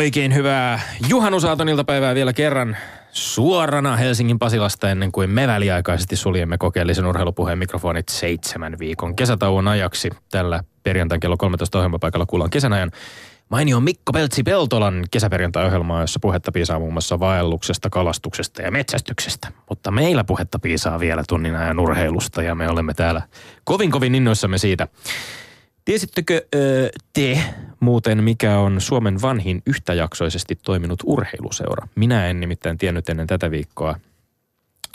Oikein hyvää juhannusaaton iltapäivää vielä kerran suorana Helsingin Pasilasta ennen kuin me väliaikaisesti suljemme kokeellisen urheilupuheen mikrofonit seitsemän viikon kesätauon ajaksi. Tällä perjantain kello 13 ohjelmapaikalla kuullaan kesän ajan mainio Mikko Peltsi Peltolan kesäperjantai-ohjelmaa, jossa puhetta piisaa muun muassa vaelluksesta, kalastuksesta ja metsästyksestä. Mutta meillä puhetta piisaa vielä tunnin ajan urheilusta ja me olemme täällä kovin kovin innoissamme siitä. Tiesittekö te muuten, mikä on Suomen vanhin yhtäjaksoisesti toiminut urheiluseura? Minä en nimittäin tiennyt ennen tätä viikkoa,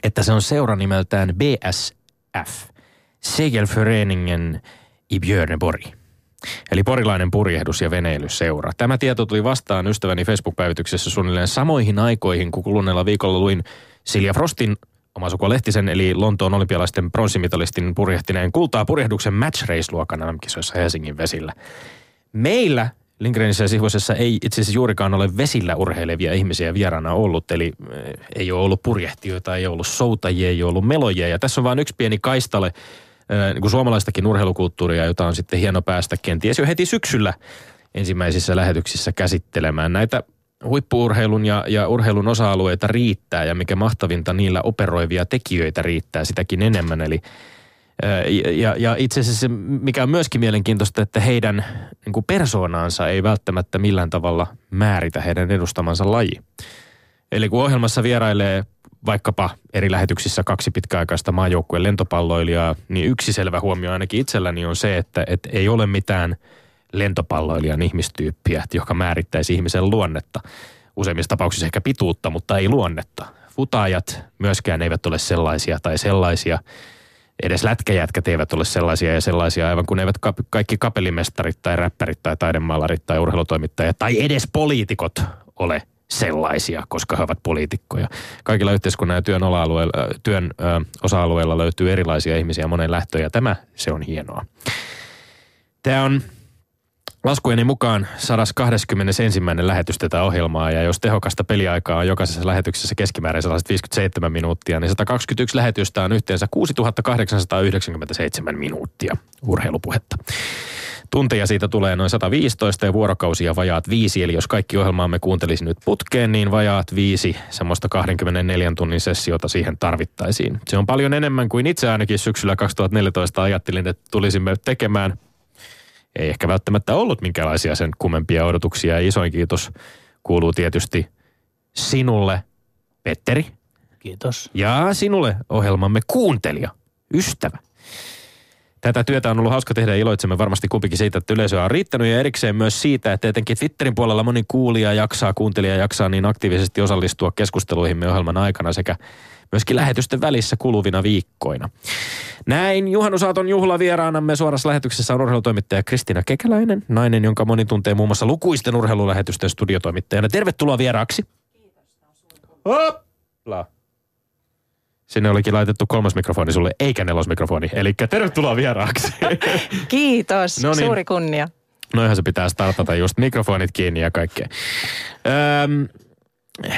että se on seura nimeltään BSF, Segelföreningen i Björneborg. Eli porilainen purjehdus- ja veneilyseura. Tämä tieto tuli vastaan ystäväni Facebook-päivityksessä suunnilleen samoihin aikoihin, kun kuluneella viikolla luin Silja Frostin oma sukua Lehtisen, eli Lontoon olympialaisten pronssimitalistin purjehtineen kultaa purjehduksen match race-luokan kisoissa Helsingin vesillä. Meillä Lindgrenissä ja Sihvosessa ei itse asiassa juurikaan ole vesillä urheilevia ihmisiä vieraana ollut, eli eh, ei ole ollut purjehtijoita, ei ole ollut soutajia, ei ole ollut melojia. Ja tässä on vain yksi pieni kaistale eh, niin kuin suomalaistakin urheilukulttuuria, jota on sitten hieno päästä kenties jo heti syksyllä ensimmäisissä lähetyksissä käsittelemään. Näitä huippuurheilun ja, ja urheilun osa-alueita riittää ja mikä mahtavinta, niillä operoivia tekijöitä riittää sitäkin enemmän. Eli ja, ja itse asiassa mikä on myöskin mielenkiintoista, että heidän niin kuin persoonaansa ei välttämättä millään tavalla määritä heidän edustamansa laji. Eli kun ohjelmassa vierailee vaikkapa eri lähetyksissä kaksi pitkäaikaista maajoukkueen lentopalloilijaa, niin yksi selvä huomio ainakin itselläni on se, että, että ei ole mitään – lentopalloilijan ihmistyyppiä, joka määrittäisi ihmisen luonnetta. Useimmissa tapauksissa ehkä pituutta, mutta ei luonnetta. Futaajat myöskään eivät ole sellaisia tai sellaisia. Edes lätkäjätkät eivät ole sellaisia ja sellaisia, aivan kuin eivät kaikki kapelimestarit tai räppärit tai taidemaalarit tai urheilutoimittajat tai edes poliitikot ole sellaisia, koska he ovat poliitikkoja. Kaikilla yhteiskunnan ja työn, työn ö, osa-alueilla löytyy erilaisia ihmisiä monen lähtöön ja tämä, se on hienoa. Tämä on Laskujeni mukaan 121. lähetys tätä ohjelmaa ja jos tehokasta peliaikaa on jokaisessa lähetyksessä keskimäärin 157 minuuttia, niin 121 lähetystä on yhteensä 6897 minuuttia urheilupuhetta. Tunteja siitä tulee noin 115 ja vuorokausia vajaat viisi, eli jos kaikki ohjelmaamme kuuntelisi nyt putkeen, niin vajaat viisi semmoista 24 tunnin sessiota siihen tarvittaisiin. Se on paljon enemmän kuin itse ainakin syksyllä 2014 ajattelin, että tulisimme tekemään – ei ehkä välttämättä ollut minkälaisia sen kummempia odotuksia. Ja isoin kiitos kuuluu tietysti sinulle, Petteri. Kiitos. Ja sinulle ohjelmamme kuuntelija, ystävä. Tätä työtä on ollut hauska tehdä ja iloitsemme varmasti kumpikin siitä, että yleisöä on riittänyt ja erikseen myös siitä, että etenkin Twitterin puolella moni kuulija jaksaa, kuuntelija jaksaa niin aktiivisesti osallistua keskusteluihimme ohjelman aikana sekä myöskin lähetysten välissä kuluvina viikkoina. Näin juhannusaaton juhlavieraanamme suorassa lähetyksessä on urheilutoimittaja Kristina Kekäläinen, nainen, jonka moni tuntee muun muassa lukuisten urheilulähetysten studiotoimittajana. Tervetuloa vieraaksi. Kiitos. Sinne olikin laitettu kolmas mikrofoni sulle, eikä nelosmikrofoni. Eli tervetuloa vieraaksi. Kiitos, no niin. suuri kunnia. Noihan se pitää startata just mikrofonit kiinni ja kaikkea. Öm,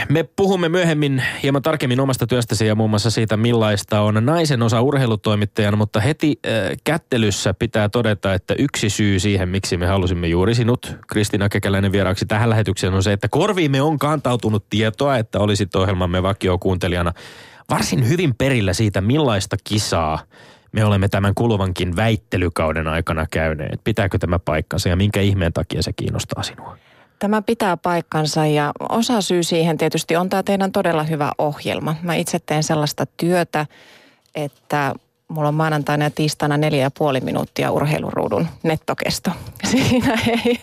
me puhumme myöhemmin hieman tarkemmin omasta työstäsi ja muun muassa siitä, millaista on naisen osa urheilutoimittajana, mutta heti äh, kättelyssä pitää todeta, että yksi syy siihen, miksi me halusimme juuri sinut, Kristina Kekäläinen vieraaksi tähän lähetykseen, on se, että korviimme on kantautunut tietoa, että olisit ohjelmamme vakiokuuntelijana varsin hyvin perillä siitä, millaista kisaa me olemme tämän kuluvankin väittelykauden aikana käyneet. Pitääkö tämä paikkansa ja minkä ihmeen takia se kiinnostaa sinua? Tämä pitää paikkansa ja osa syy siihen tietysti on tämä teidän todella hyvä ohjelma. Mä itse teen sellaista työtä, että Mulla on maanantaina ja tiistaina neljä ja puoli minuuttia urheiluruudun nettokesto. Siinä ei,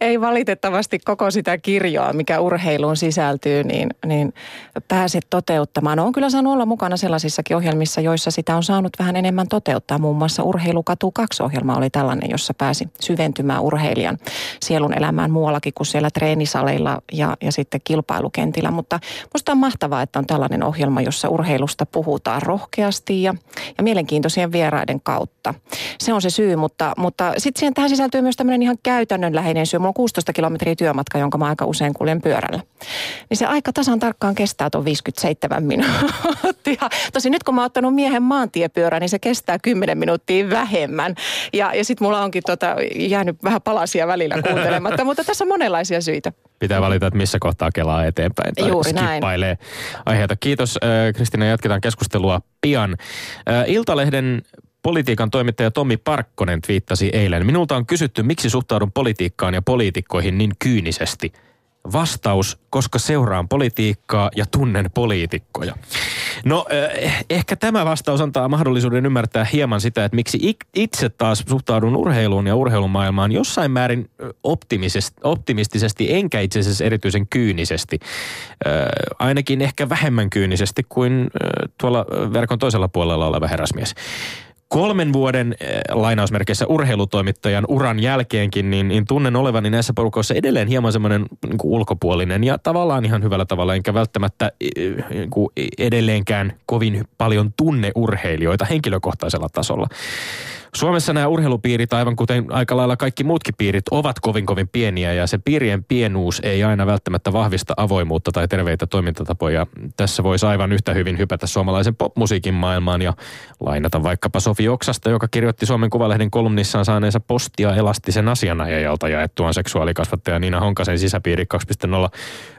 ei valitettavasti koko sitä kirjoa, mikä urheiluun sisältyy, niin, niin pääse toteuttamaan. On kyllä saanut olla mukana sellaisissakin ohjelmissa, joissa sitä on saanut vähän enemmän toteuttaa. Muun muassa Urheilukatu 2-ohjelma oli tällainen, jossa pääsi syventymään urheilijan sielun elämään muuallakin kuin siellä treenisaleilla ja, ja sitten kilpailukentillä. Mutta musta on mahtavaa, että on tällainen ohjelma, jossa urheilusta puhutaan rohkeasti ja, ja mielenkiintoisien vieraiden kautta. Se on se syy, mutta, mutta sitten siihen tähän sisältyy myös tämmöinen ihan käytännönläheinen syy. Mulla on 16 kilometriä työmatka, jonka mä aika usein kuljen pyörällä. Niin se aika tasan tarkkaan kestää tuon 57 minuuttia. Tosi nyt kun mä oon ottanut miehen maantiepyörän, niin se kestää 10 minuuttia vähemmän. Ja, ja sitten mulla onkin tota, jäänyt vähän palasia välillä kuuntelematta, mutta tässä on monenlaisia syitä. Pitää valita, että missä kohtaa kelaa eteenpäin tai Juuri näin. skippailee aiheita. Kiitos äh, Kristina, jatketaan keskustelua pian. Äh, Iltalehden politiikan toimittaja Tommi Parkkonen twiittasi eilen. Minulta on kysytty, miksi suhtaudun politiikkaan ja poliitikkoihin niin kyynisesti. Vastaus, koska seuraan politiikkaa ja tunnen poliitikkoja. No eh, ehkä tämä vastaus antaa mahdollisuuden ymmärtää hieman sitä, että miksi ik- itse taas suhtaudun urheiluun ja urheilumaailmaan jossain määrin optimistisesti, enkä itse asiassa erityisen kyynisesti. Ainakin ehkä vähemmän kyynisesti kuin tuolla verkon toisella puolella oleva herrasmies kolmen vuoden äh, lainausmerkeissä urheilutoimittajan uran jälkeenkin, niin, niin tunnen olevani näissä porukoissa edelleen hieman semmoinen niin ulkopuolinen ja tavallaan ihan hyvällä tavalla, enkä välttämättä äh, niin kuin edelleenkään kovin paljon tunne urheilijoita henkilökohtaisella tasolla. Suomessa nämä urheilupiirit, aivan kuten aika lailla kaikki muutkin piirit, ovat kovin kovin pieniä ja se piirien pienuus ei aina välttämättä vahvista avoimuutta tai terveitä toimintatapoja. Tässä voisi aivan yhtä hyvin hypätä suomalaisen popmusiikin maailmaan ja lainata vaikkapa Sofi Oksasta, joka kirjoitti Suomen Kuvalehden kolumnissaan saaneensa postia elastisen asianajajalta jaettuaan seksuaalikasvattaja Niina Honkasen sisäpiiri 2.0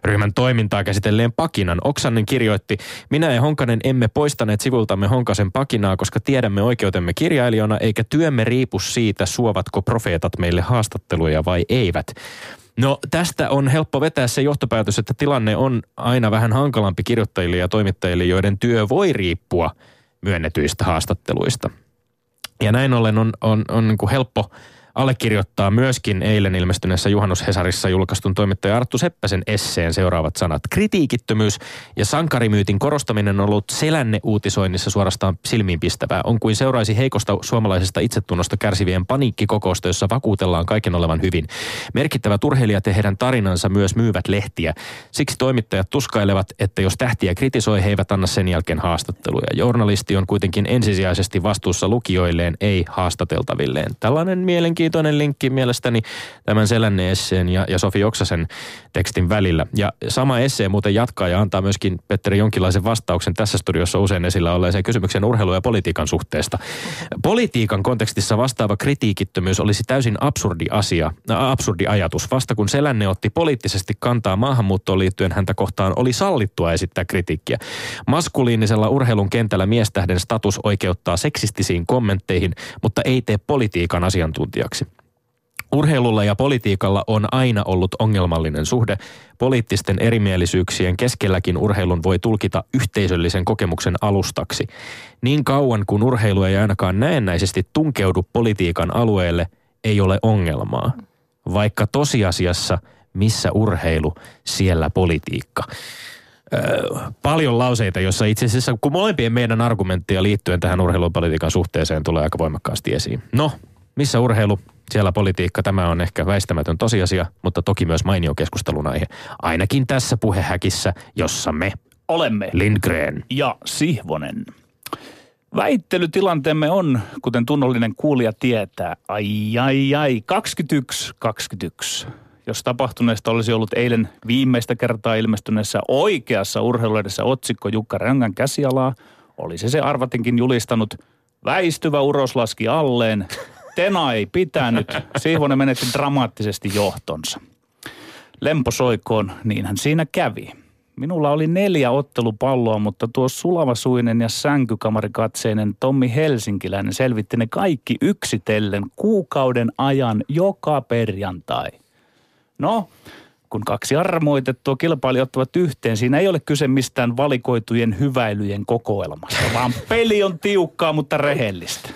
ryhmän toimintaa käsitelleen pakinan. Oksanen kirjoitti, minä ja Honkanen emme poistaneet sivultamme Honkasen pakinaa, koska tiedämme oikeutemme kirjailijana, eikä työmme riipu siitä, suovatko profeetat meille haastatteluja vai eivät. No tästä on helppo vetää se johtopäätös, että tilanne on aina vähän hankalampi kirjoittajille ja toimittajille, joiden työ voi riippua myönnetyistä haastatteluista. Ja näin ollen on, on, on niin kuin helppo allekirjoittaa myöskin eilen ilmestyneessä Juhannus Hesarissa julkaistun toimittaja Arttu Seppäsen esseen seuraavat sanat. Kritiikittömyys ja sankarimyytin korostaminen on ollut selänne uutisoinnissa suorastaan silmiinpistävää. On kuin seuraisi heikosta suomalaisesta itsetunnosta kärsivien paniikkikokousta, jossa vakuutellaan kaiken olevan hyvin. Merkittävät urheilijat ja heidän tarinansa myös myyvät lehtiä. Siksi toimittajat tuskailevat, että jos tähtiä kritisoi, he eivät anna sen jälkeen haastatteluja. Journalisti on kuitenkin ensisijaisesti vastuussa lukijoilleen, ei haastateltavilleen. Tällainen mielenkiintoinen linkki mielestäni tämän Selänne esseen ja, ja Sofi Oksasen tekstin välillä. Ja sama essee muuten jatkaa ja antaa myöskin Petteri jonkinlaisen vastauksen tässä studiossa usein esillä olleeseen kysymykseen urheilu- ja politiikan suhteesta. Politiikan kontekstissa vastaava kritiikittömyys olisi täysin absurdi asia, absurdi ajatus. Vasta kun Selänne otti poliittisesti kantaa maahanmuuttoon liittyen häntä kohtaan, oli sallittua esittää kritiikkiä. Maskuliinisella urheilun kentällä miestähden status oikeuttaa seksistisiin kommentteihin, mutta ei tee politiikan asiantuntijaksi. Urheilulla ja politiikalla on aina ollut ongelmallinen suhde. Poliittisten erimielisyyksien keskelläkin urheilun voi tulkita yhteisöllisen kokemuksen alustaksi. Niin kauan kun urheilu ei ainakaan näennäisesti tunkeudu politiikan alueelle, ei ole ongelmaa. Vaikka tosiasiassa missä urheilu, siellä politiikka. Öö, paljon lauseita, jossa itse asiassa kun molempien meidän argumentteja liittyen tähän urheilupolitiikan suhteeseen tulee aika voimakkaasti esiin. No, missä urheilu, siellä politiikka, tämä on ehkä väistämätön tosiasia, mutta toki myös mainio keskustelun aihe. Ainakin tässä puhehäkissä, jossa me Olemme. Lindgren. ja Sihvonen. Väittelytilanteemme on, kuten tunnollinen kuulija tietää, ai ai ai, 21-21. Jos tapahtuneesta olisi ollut eilen viimeistä kertaa ilmestyneessä oikeassa urheiluedessä otsikko Jukka Röngän käsialaa, olisi se arvatinkin julistanut väistyvä uros laski alleen, Tena ei pitänyt, Sihvonen menetti dramaattisesti johtonsa. Lempo soikoon, niinhän siinä kävi. Minulla oli neljä ottelupalloa, mutta tuo sulavasuinen ja sänkykamarikatseinen Tommi Helsinkiläinen selvitti ne kaikki yksitellen kuukauden ajan joka perjantai. No, kun kaksi armoitettua kilpailijat ottavat yhteen, siinä ei ole kyse mistään valikoitujen hyväilyjen kokoelmasta, vaan peli on tiukkaa, mutta rehellistä.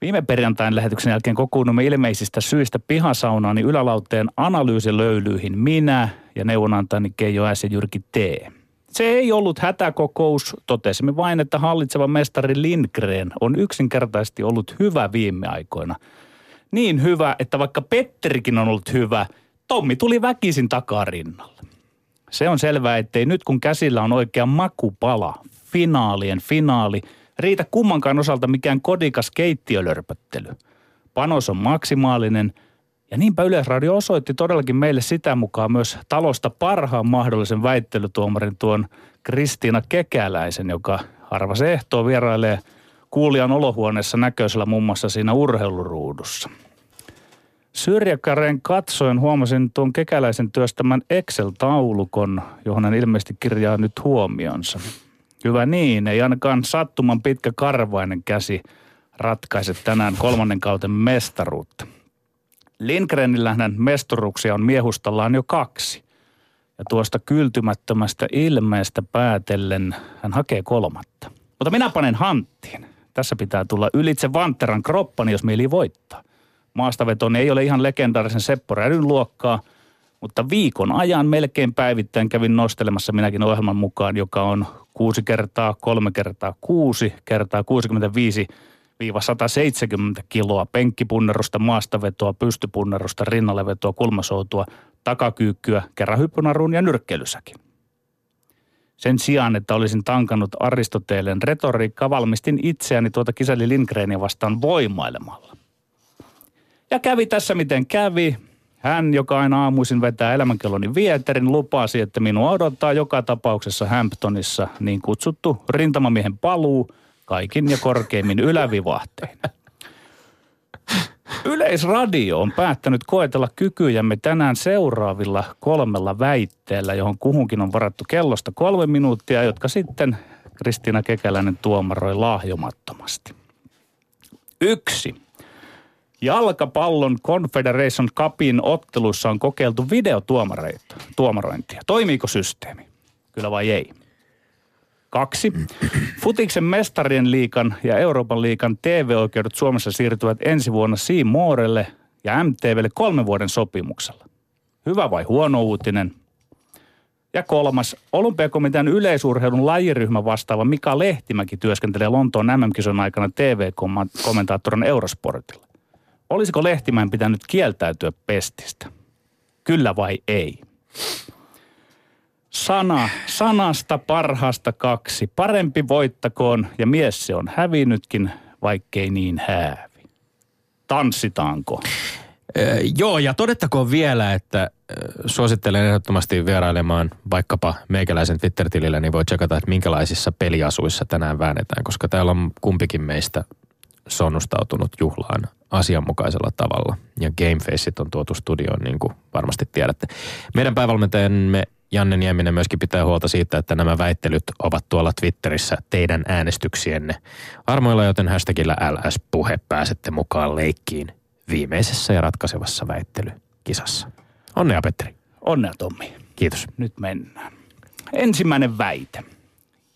Viime perjantain lähetyksen jälkeen kokoonnumme ilmeisistä syistä pihasaunaani ylälauteen analyysilöylyihin minä ja neuvonantani Keijo S. ja Jyrki T. Se ei ollut hätäkokous, totesimme vain, että hallitseva mestari Lindgren on yksinkertaisesti ollut hyvä viime aikoina. Niin hyvä, että vaikka Petterikin on ollut hyvä, Tommi tuli väkisin takarinnalle. Se on selvää, ettei nyt kun käsillä on oikea makupala, finaalien finaali, Riitä kummankaan osalta mikään kodikas keittiölörpöttely. Panos on maksimaalinen ja niinpä Yleisradio osoitti todellakin meille sitä mukaan myös talosta parhaan mahdollisen väittelytuomarin tuon Kristiina Kekäläisen, joka harva se ehtoo vierailee kuulijan olohuoneessa näköisellä muun muassa siinä urheiluruudussa. Syrjäkäreen katsoen huomasin tuon kekäläisen työstämän Excel-taulukon, johon hän ilmeisesti kirjaa nyt huomionsa. Hyvä niin, ei ainakaan sattuman pitkä karvainen käsi ratkaise tänään kolmannen kauten mestaruutta. Lindgrenillä hänen mesturuksia on miehustallaan jo kaksi. Ja tuosta kyltymättömästä ilmeestä päätellen hän hakee kolmatta. Mutta minä panen hanttiin. Tässä pitää tulla ylitse Vanteran kroppani, jos mieli voittaa. Maastavetoni ei ole ihan legendaarisen Seppo Rädyn luokkaa, mutta viikon ajan melkein päivittäin kävin nostelemassa minäkin ohjelman mukaan, joka on 6 kertaa 3 kertaa 6 kertaa 65 170 kiloa penkkipunnerusta, maastavetoa, pystypunnerusta, rinnallevetoa, kulmasoutua, takakyykkyä, kerrahyppynarun ja nyrkkeilysäkin. Sen sijaan, että olisin tankannut Aristoteleen retoriikkaa, valmistin itseäni tuota kisali Lindgrenia vastaan voimailemalla. Ja kävi tässä miten kävi. Hän, joka aina aamuisin vetää elämänkelloni vieterin, lupasi, että minua odottaa joka tapauksessa Hamptonissa niin kutsuttu rintamamiehen paluu kaikin ja korkeimmin ylävivahtein. Yleisradio on päättänyt koetella kykyjämme tänään seuraavilla kolmella väitteellä, johon kuhunkin on varattu kellosta kolme minuuttia, jotka sitten Kristiina Kekäläinen tuomaroi lahjomattomasti. Yksi. Jalkapallon Confederation Cupin ottelussa on kokeiltu videotuomarointia. Toimiiko systeemi? Kyllä vai ei? Kaksi. Futiksen mestarien liikan ja Euroopan liikan TV-oikeudet Suomessa siirtyvät ensi vuonna Moorelle ja MTVlle kolmen vuoden sopimuksella. Hyvä vai huono uutinen? Ja kolmas, olympiakomitean yleisurheilun lajiryhmä vastaava Mika Lehtimäki työskentelee Lontoon MM-kisojen aikana TV-kommentaattorin Eurosportilla. Olisiko Lehtimään pitänyt kieltäytyä pestistä? Kyllä vai ei? Sana, sanasta parhaasta kaksi. Parempi voittakoon ja mies se on hävinnytkin, vaikkei niin häävi. Tanssitaanko? Öö, joo, ja todettakoon vielä, että suosittelen ehdottomasti vierailemaan vaikkapa meikäläisen Twitter-tilillä, niin voi tsekata, että minkälaisissa peliasuissa tänään väännetään, koska täällä on kumpikin meistä sonnustautunut juhlaan asianmukaisella tavalla. Ja Gamefaceit on tuotu studioon, niin kuin varmasti tiedätte. Meidän päävalmentajamme Janne Nieminen myöskin pitää huolta siitä, että nämä väittelyt ovat tuolla Twitterissä teidän äänestyksienne armoilla, joten hashtagillä LS-puhe pääsette mukaan leikkiin viimeisessä ja ratkaisevassa väittelykisassa. Onnea Petteri. Onnea Tommi. Kiitos. Nyt mennään. Ensimmäinen väite.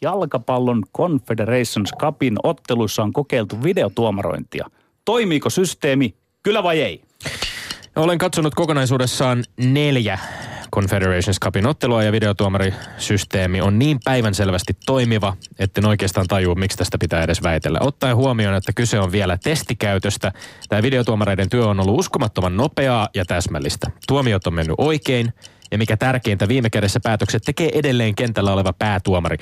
Jalkapallon Confederations Cupin otteluissa on kokeiltu videotuomarointia. Toimiiko systeemi, kyllä vai ei? Olen katsonut kokonaisuudessaan neljä Confederations Cupin ottelua ja videotuomarisysteemi on niin päivänselvästi toimiva, että en oikeastaan tajua, miksi tästä pitää edes väitellä. Ottaen huomioon, että kyse on vielä testikäytöstä, tämä videotuomareiden työ on ollut uskomattoman nopeaa ja täsmällistä. Tuomiot on mennyt oikein, ja mikä tärkeintä, viime kädessä päätökset tekee edelleen kentällä oleva päätuomari.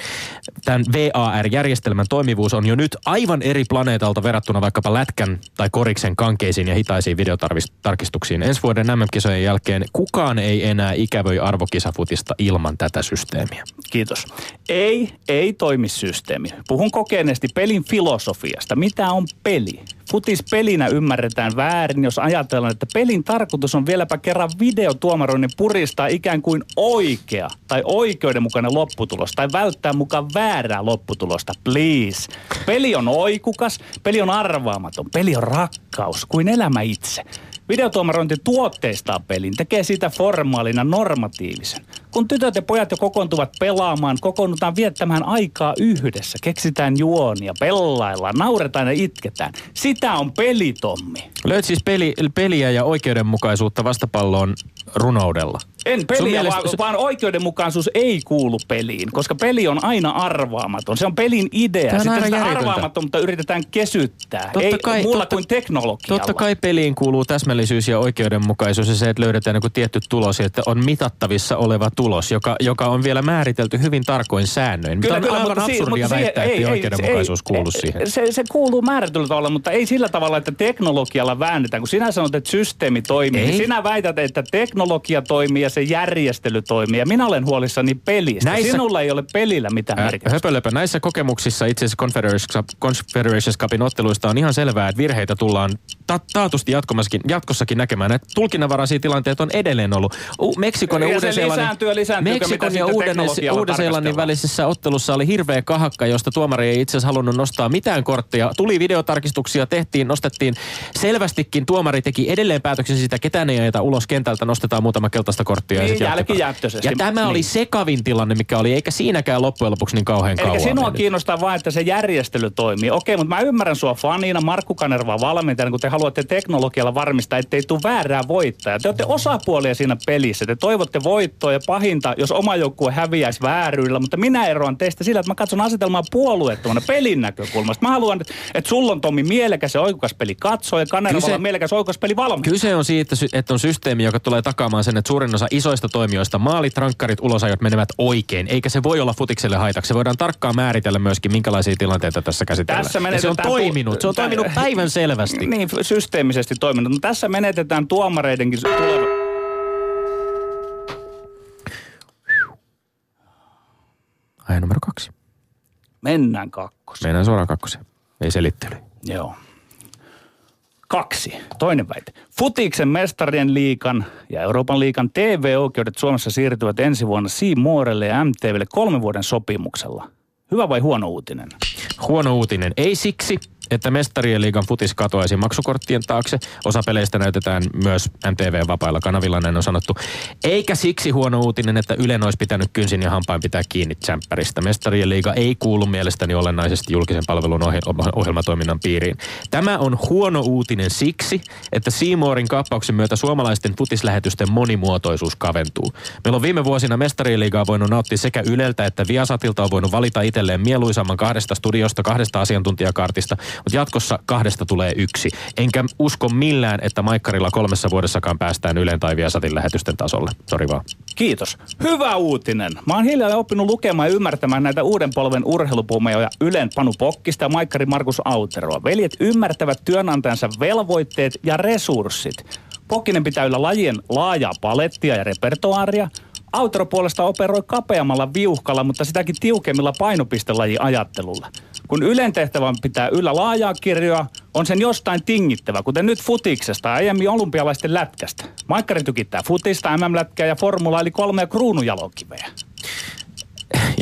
Tämän VAR-järjestelmän toimivuus on jo nyt aivan eri planeetalta verrattuna vaikkapa lätkän tai koriksen kankeisiin ja hitaisiin videotarkistuksiin. Ensi vuoden MM-kisojen jälkeen kukaan ei enää ikävöi arvokisafutista ilman tätä systeemiä. Kiitos. Ei, ei toimi systeemi. Puhun kokeneesti pelin filosofiasta. Mitä on peli? Futis pelinä ymmärretään väärin, jos ajatellaan, että pelin tarkoitus on vieläpä kerran videotuomaroinnin puristaa ikään kuin oikea tai oikeudenmukainen lopputulos tai välttää mukaan väärää lopputulosta. Please. Peli on oikukas, peli on arvaamaton, peli on rakkaus kuin elämä itse. Videotuomarointi tuotteistaa pelin, tekee siitä formaalina normatiivisen. Kun tytöt ja pojat jo kokoontuvat pelaamaan, kokoonnutaan viettämään aikaa yhdessä. Keksitään juonia, pellaillaan, nauretaan ja itketään. Sitä on peli, Tommi. Löyt siis peli, peliä ja oikeudenmukaisuutta vastapalloon runoudella. En peliä, mielestä- vaan, vaan oikeudenmukaisuus ei kuulu peliin, koska peli on aina arvaamaton. Se on pelin idea. Tämä on Sitten aina sitä arvaamatonta yritetään kesyttää. Totta ei kai- muulla totta- kuin teknologialla. Totta kai peliin kuuluu täsmällisyys ja oikeudenmukaisuus ja se, että löydetään joku tietty tulos että on mitattavissa oleva tulos, joka, joka on vielä määritelty hyvin tarkoin säännöin. Kyllä, on aivan mutta absurdia siihen- väittää, että ei, oikeudenmukaisuus ei, kuulu ei, siihen. Se, se kuuluu määrätyllä tavalla, mutta ei sillä tavalla, että teknologialla väännetään. Kun sinä sanot, että systeemi toimii, Ei. niin sinä väität, että teknologia toimii ja se järjestely toimii. Ja minä olen huolissani pelistä. Näissä- Sinulla ei ole pelillä mitään Ää, merkitystä. Höpölöpö, näissä kokemuksissa itse asiassa Confederations, Cup- Confederations Cupin otteluista on ihan selvää, että virheitä tullaan ta- taatusti jatkossakin, jatkossakin näkemään. Näitä tulkinnanvaraisia tilanteita on edelleen ollut. U- Meksikon ja, Ja se Uuden-Seelannin, Meksikon ja Uuden-Seelannin välisessä ottelussa oli hirveä kahakka, josta tuomari ei itse asiassa halunnut nostaa mitään kortteja. Tuli videotarkistuksia, tehtiin, nostettiin. Selvästikin tuomari teki edelleen päätöksen siitä, ketään ei ajeta ulos kentältä, nostetaan muutama keltaista korttia. Ja Niin, jatketaan. jälkijättöisesti. Ja tämä oli Niin. sekavin tilanne, mikä oli, eikä siinäkään loppujen lopuksi niin kauhean Eli kauan sinua mennyt. kiinnostaa vain, että se järjestely toimii. Okei, mutta mä ymmärrän sua fanina, Markku Kanervaa valmentajana, kun te haluatte teknologialla varmistaa, ettei tule väärää voittajaa. Te olette osapuolia siinä pelissä. Te toivotte voittoa ja pahinta, jos oma joukkue häviäisi vääryillä, mutta minä eroan teistä sillä, että mä katson asetelmaa puolueettomana pelin näkökulmasta. Mä haluan, että sulla on Tommi mielekäs ja oikukas peli katsoa ja Kanervalla Kyse- on mielekäs oikukas peli valmentaja. Kyse on siitä, että on systeemi, joka tulee takaamaan sen, että suurin osa isoista toimijoista, maalit, rankkarit, ulosajot menevät oikein. Eikä se voi olla futikselle haitaksi. Se voidaan tarkkaan määritellä myöskin, minkälaisia tilanteita tässä käsitellään. Tässä ja se on toiminut. Se on toiminut päivän selvästi. Niin, systeemisesti toiminut. Mutta tässä menetetään tuomareidenkin tuleva... Ai numero kaksi. Mennään kakkoseen. Mennään suoraan kakkoseen. Ei selittely. Joo. Kaksi. Toinen väite. Futiksen mestarien liikan ja Euroopan liikan TV-oikeudet Suomessa siirtyvät ensi vuonna Seamorelle ja MTVlle kolmen vuoden sopimuksella. Hyvä vai huono uutinen? Huono uutinen. Ei siksi, että mestarien liigan futis katoaisi maksukorttien taakse. Osa peleistä näytetään myös MTV-vapailla kanavilla, näin on sanottu. Eikä siksi huono uutinen, että Ylen olisi pitänyt kynsin ja hampain pitää kiinni tsempäristä. Mestarien liiga ei kuulu mielestäni olennaisesti julkisen palvelun ohje- ohjelmatoiminnan piiriin. Tämä on huono uutinen siksi, että Seamorin kaappauksen myötä suomalaisten futislähetysten monimuotoisuus kaventuu. Meillä on viime vuosina mestarien liigaa voinut nauttia sekä Yleltä että Viasatilta on voinut valita itselleen mieluisamman kahdesta studiosta, kahdesta asiantuntijakartista, mutta jatkossa kahdesta tulee yksi. Enkä usko millään, että Maikkarilla kolmessa vuodessakaan päästään Ylen tai Viasatin lähetysten tasolle. Sori vaan. Kiitos. Hyvä uutinen. Mä oon hiljalleen oppinut lukemaan ja ymmärtämään näitä uuden polven urheilupumeja ja Ylen Panu Pokkista ja Maikkari Markus Auteroa. Veljet ymmärtävät työnantajansa velvoitteet ja resurssit. Pokkinen pitää yllä lajien laajaa palettia ja repertoaaria. Autero puolesta operoi kapeammalla viuhkalla, mutta sitäkin tiukemmilla painopistelajiajattelulla. Kun Ylen tehtävä pitää yllä laajaa kirjoa, on sen jostain tingittävä, kuten nyt futiksesta ja aiemmin olympialaisten lätkästä. Maikkari tykittää futista, MM-lätkää ja formula eli kolmea kruunujalokiveä.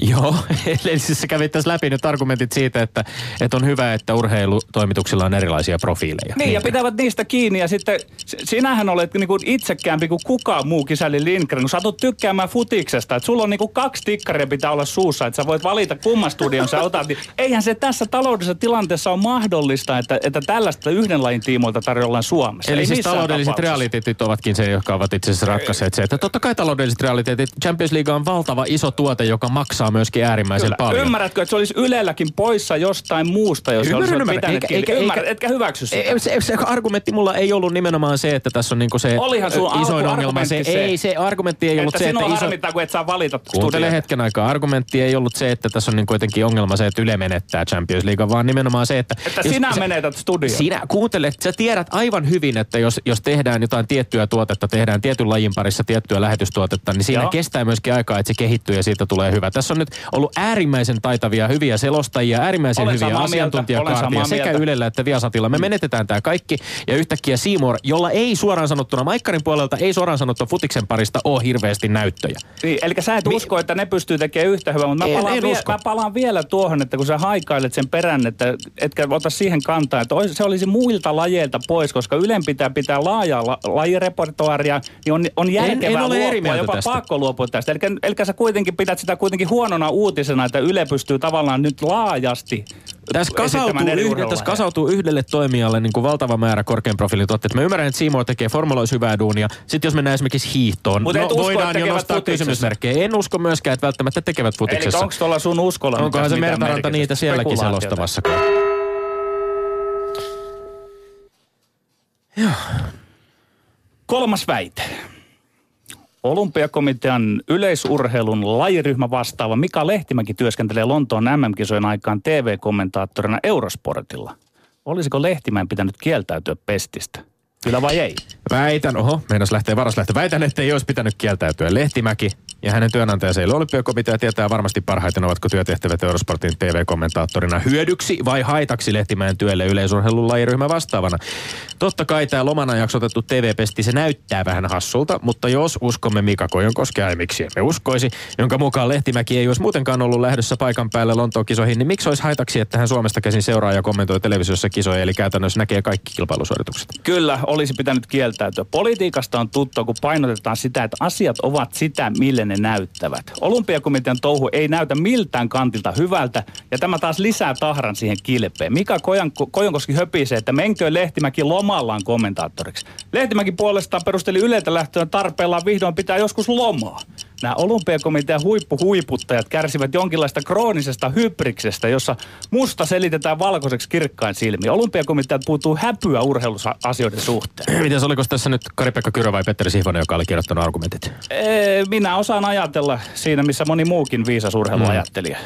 Joo, eli siis sä kävit tässä läpi nyt argumentit siitä, että, että on hyvä, että urheilutoimituksilla on erilaisia profiileja. Niin, ja pitävät niistä kiinni. Ja sitten sinähän olet niinku itsekäämpi kuin kukaan muu kisäli Lindgren, kun satut tykkäämään futiksesta. Että sulla on niinku kaksi tikkaria pitää olla suussa, että sä voit valita kumman studion sä otat. Niin eihän se tässä taloudellisessa tilanteessa ole mahdollista, että, että tällaista yhden lajin tiimoilta tarjollaan Suomessa. Eli Ei siis taloudelliset realiteetit ovatkin se, jotka ovat itse asiassa ratkaisseet se, että totta kai taloudelliset realiteetit, Champions League on valtava iso tuote, joka maksaa myöskin äärimmäisen Kyllä. paljon. Ymmärrätkö, että se olisi Ylelläkin poissa jostain muusta, jos Ymmärrän, olisivat ymmärrän. pitäneet Eikä- eikä- Ymmärrät, eikä- etkä hyväksy sitä. Ei, Se, se argumentti mulla ei ollut nimenomaan se, että tässä on niinku se Olihan sun isoin ongelma. Se, se, ei, se argumentti ei ollut että se, sinua että iso... harmittaa, kun et saa valita Kuuntele hetken aikaa. Argumentti ei ollut se, että tässä on niin kuitenkin ongelma se, että Yle menettää Champions League, vaan nimenomaan se, että... Että sinä menetät studioon. Sinä kuuntele, sä tiedät aivan hyvin, että jos, jos tehdään jotain tiettyä tuotetta, tehdään tietyn lajin parissa tiettyä lähetystuotetta, niin siinä Joo. kestää myöskin aikaa, että se kehittyy ja siitä tulee hyvä. Tässä on nyt ollut äärimmäisen taitavia, hyviä selostajia, äärimmäisen Olen hyviä asiantuntijakaartia sekä. Ylellä että Viasatilla. Me menetetään tämä kaikki ja yhtäkkiä Seymour, jolla ei suoraan sanottuna Maikkarin puolelta, ei suoraan sanottuna futiksen parista ole hirveästi näyttöjä. Niin, eli sä et Mi- usko, että ne pystyy tekemään yhtä hyvää, mutta mä En- palaan, en vie, usko. mä palaan vielä tuohon, että kun sä haikailet sen perän, että etkä ota siihen kantaa, että se olisi muilta lajeilta pois, koska Ylen pitää pitää laajaa la, lajirepertoaria, niin on, on järkevää en ole eri luopua, jopa tästä. pakko luopua tästä. Eli, eli sä kuitenkin pidät sitä kuitenkin huonona uutisena, että Yle pystyy tavallaan nyt laajasti Tässä kasautuu, urheilulajeja. tässä kasautuu yhdelle toimijalle niin kuin valtava määrä korkean profiilin tuotteita. Mä ymmärrän, että Simo tekee formuloissa hyvää duunia. Sitten jos mennään esimerkiksi hiihtoon, Mut no, usko, voidaan jo nostaa kysymysmerkkejä. En usko myöskään, että välttämättä tekevät Eli futiksessa. onko tuolla sun uskolla Onkohan se Mertaranta niitä sielläkin selostamassa? Kolmas väite. Olympiakomitean yleisurheilun lajiryhmä vastaava Mika Lehtimäki työskentelee Lontoon MM-kisojen aikaan TV-kommentaattorina Eurosportilla. Olisiko Lehtimäen pitänyt kieltäytyä pestistä? Kyllä vai ei? Väitän, oho, meinas lähtee varas lähtö. Väitän, että ei olisi pitänyt kieltäytyä. Lehtimäki ja hänen työnantajansa eli olympiakomitea tietää varmasti parhaiten, ovatko työtehtävät Eurosportin TV-kommentaattorina hyödyksi vai haitaksi Lehtimäen työlle yleisurheilun lajiryhmä vastaavana. Totta kai tämä lomana jaksotettu TV-pesti, se näyttää vähän hassulta, mutta jos uskomme Mika Kojonkoskea, ja miksi emme uskoisi, jonka mukaan Lehtimäki ei olisi muutenkaan ollut lähdössä paikan päälle Lontoon kisoihin, niin miksi olisi haitaksi, että hän Suomesta käsin seuraa ja kommentoi televisiossa kisoja, eli käytännössä näkee kaikki kilpailusuoritukset. Kyllä, olisi pitänyt kieltäytyä. Politiikasta on tuttua, kun painotetaan sitä, että asiat ovat sitä, mille ne näyttävät. Olympiakomitean touhu ei näytä miltään kantilta hyvältä, ja tämä taas lisää tahran siihen kilpeen. Mika Kojan, Kojonkoski höpisee, että menkö Lehtimäki lomallaan kommentaattoriksi. Lehtimäki puolestaan perusteli Yleltä lähtöön tarpeellaan vihdoin pitää joskus lomaa. Nämä olympiakomitean huippuhuiputtajat kärsivät jonkinlaista kroonisesta hybriksestä, jossa musta selitetään valkoiseksi kirkkain silmiin. Olympiakomiteat puuttuu häpyä urheiluasioiden suhteen. Mites oliko tässä nyt Kari-Pekka Kyrö vai Petteri Sihvonen, joka oli kirjoittanut argumentit? Ee, minä osaan ajatella siinä, missä moni muukin viisas urheiluajattelija.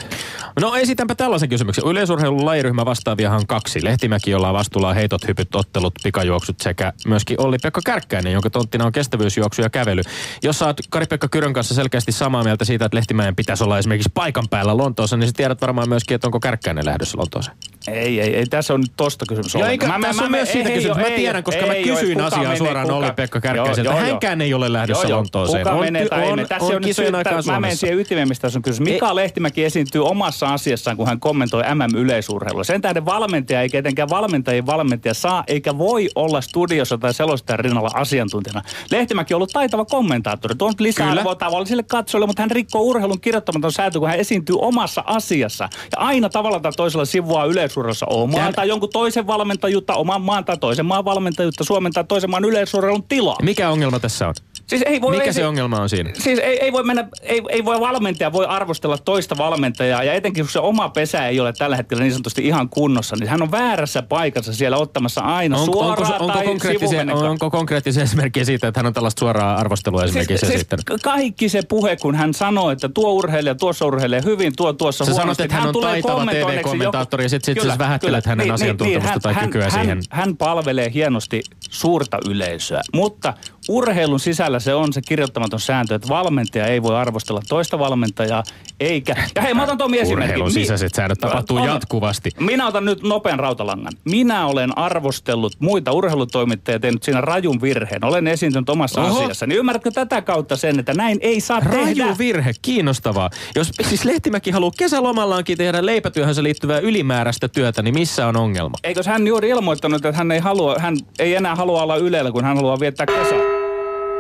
No esitänpä tällaisen kysymyksen. Yleisurheilun lajiryhmä vastaaviahan on kaksi. Lehtimäki, jolla on vastuulla heitot, hypyt, ottelut, pikajuoksut sekä myöskin Olli-Pekka Kärkkäinen, jonka tonttina on kestävyysjuoksu ja kävely. Jos oot Kari-Pekka Kyrön kanssa selkeästi samaa mieltä siitä, että Lehtimäen pitäisi olla esimerkiksi paikan päällä Lontoossa, niin sä tiedät varmaan myöskin, että onko Kärkkäinen lähdössä Lontooseen. Ei, ei, ei, tässä on nyt tosta kysymys. Joo, ollenkaan. eikä, tässä on myös siitä kysymys. Mä tiedän, koska mä kysyin asiaa suoraan Olli-Pekka Kärkkäiseltä. Hänkään ei ole lähdössä Lontooseen. Kuka On menee tai ei on-. Tässä on on nyt että Mä menen siihen ytimeen, mistä on kysymys. Mika Lehtimäki esiintyy omassa asiassaan, kun hän kommentoi MM-yleisurheilua. Sen tähden valmentaja eikä etenkään valmentajien valmentaja saa eikä voi olla studiossa tai selostajan rinnalla asiantuntijana. Lehtimäki on ollut taitava kommentaattori. Tuon lisäarvoa Kyllä. tavallisille katsojille, mutta hän rikkoo urheilun kirjoittamaton sääntö, kun hän esiintyy omassa asiassa. Ja aina tavalla tai toisella sivuaa yleisurheilussa omaa tai jonkun toisen valmentajuutta, oman maan tai toisen maan valmentajuutta, Suomen tai toisen maan yleisurheilun tilaa. Mikä ongelma tässä on? Siis ei voi, Mikä ei, se ongelma on siinä? Siis ei, ei, voi mennä, ei, ei voi valmentaja voi arvostella toista valmentajaa ja etenkin kun se oma pesä ei ole tällä hetkellä niin sanotusti ihan kunnossa, niin hän on väärässä paikassa siellä ottamassa aina On, suoraan onko, onko, tai konkreettisia, onko konkreettisia esimerkkejä siitä, että hän on tällaista suoraa arvostelua esimerkiksi siis, siis esittänyt? kaikki se puhe, kun hän sanoo, että tuo urheilija, tuossa urheilija hyvin, tuo tuossa Sä sanot, huonosti. että hän on tulee taitava TV-kommentaattori ja sit- sit sä Kyllä, vähättelet hänen asiantuntemusta hän- tai hän- kykyä hän, siihen. Hän palvelee hienosti suurta yleisöä, mutta urheilun sisällä se on se kirjoittamaton sääntö, että valmentaja ei voi arvostella toista valmentajaa, eikä... Ja hei, mä otan tuon esimerkin. Urheilun sisäiset säännöt tapahtuu On- jatkuvasti. Minä otan nyt nopean rautalangan. Minä olen arvostellut muita urheilutoimittajia tehnyt siinä rajun virheen. Olen esiintynyt omassa Oho. asiassa. Niin ymmärrätkö tätä kautta sen, että näin ei saa tehdä? Raju virhe, kiinnostavaa. Jos siis Lehtimäki haluaa kesälomallaankin tehdä leipätyöhönsä liittyvää ylimääräistä työtä, niin missä on ongelma? Eikös hän juuri ilmoittanut, että hän ei, halua, hän ei enää halua olla Ylellä, kun hän haluaa viettää kesää?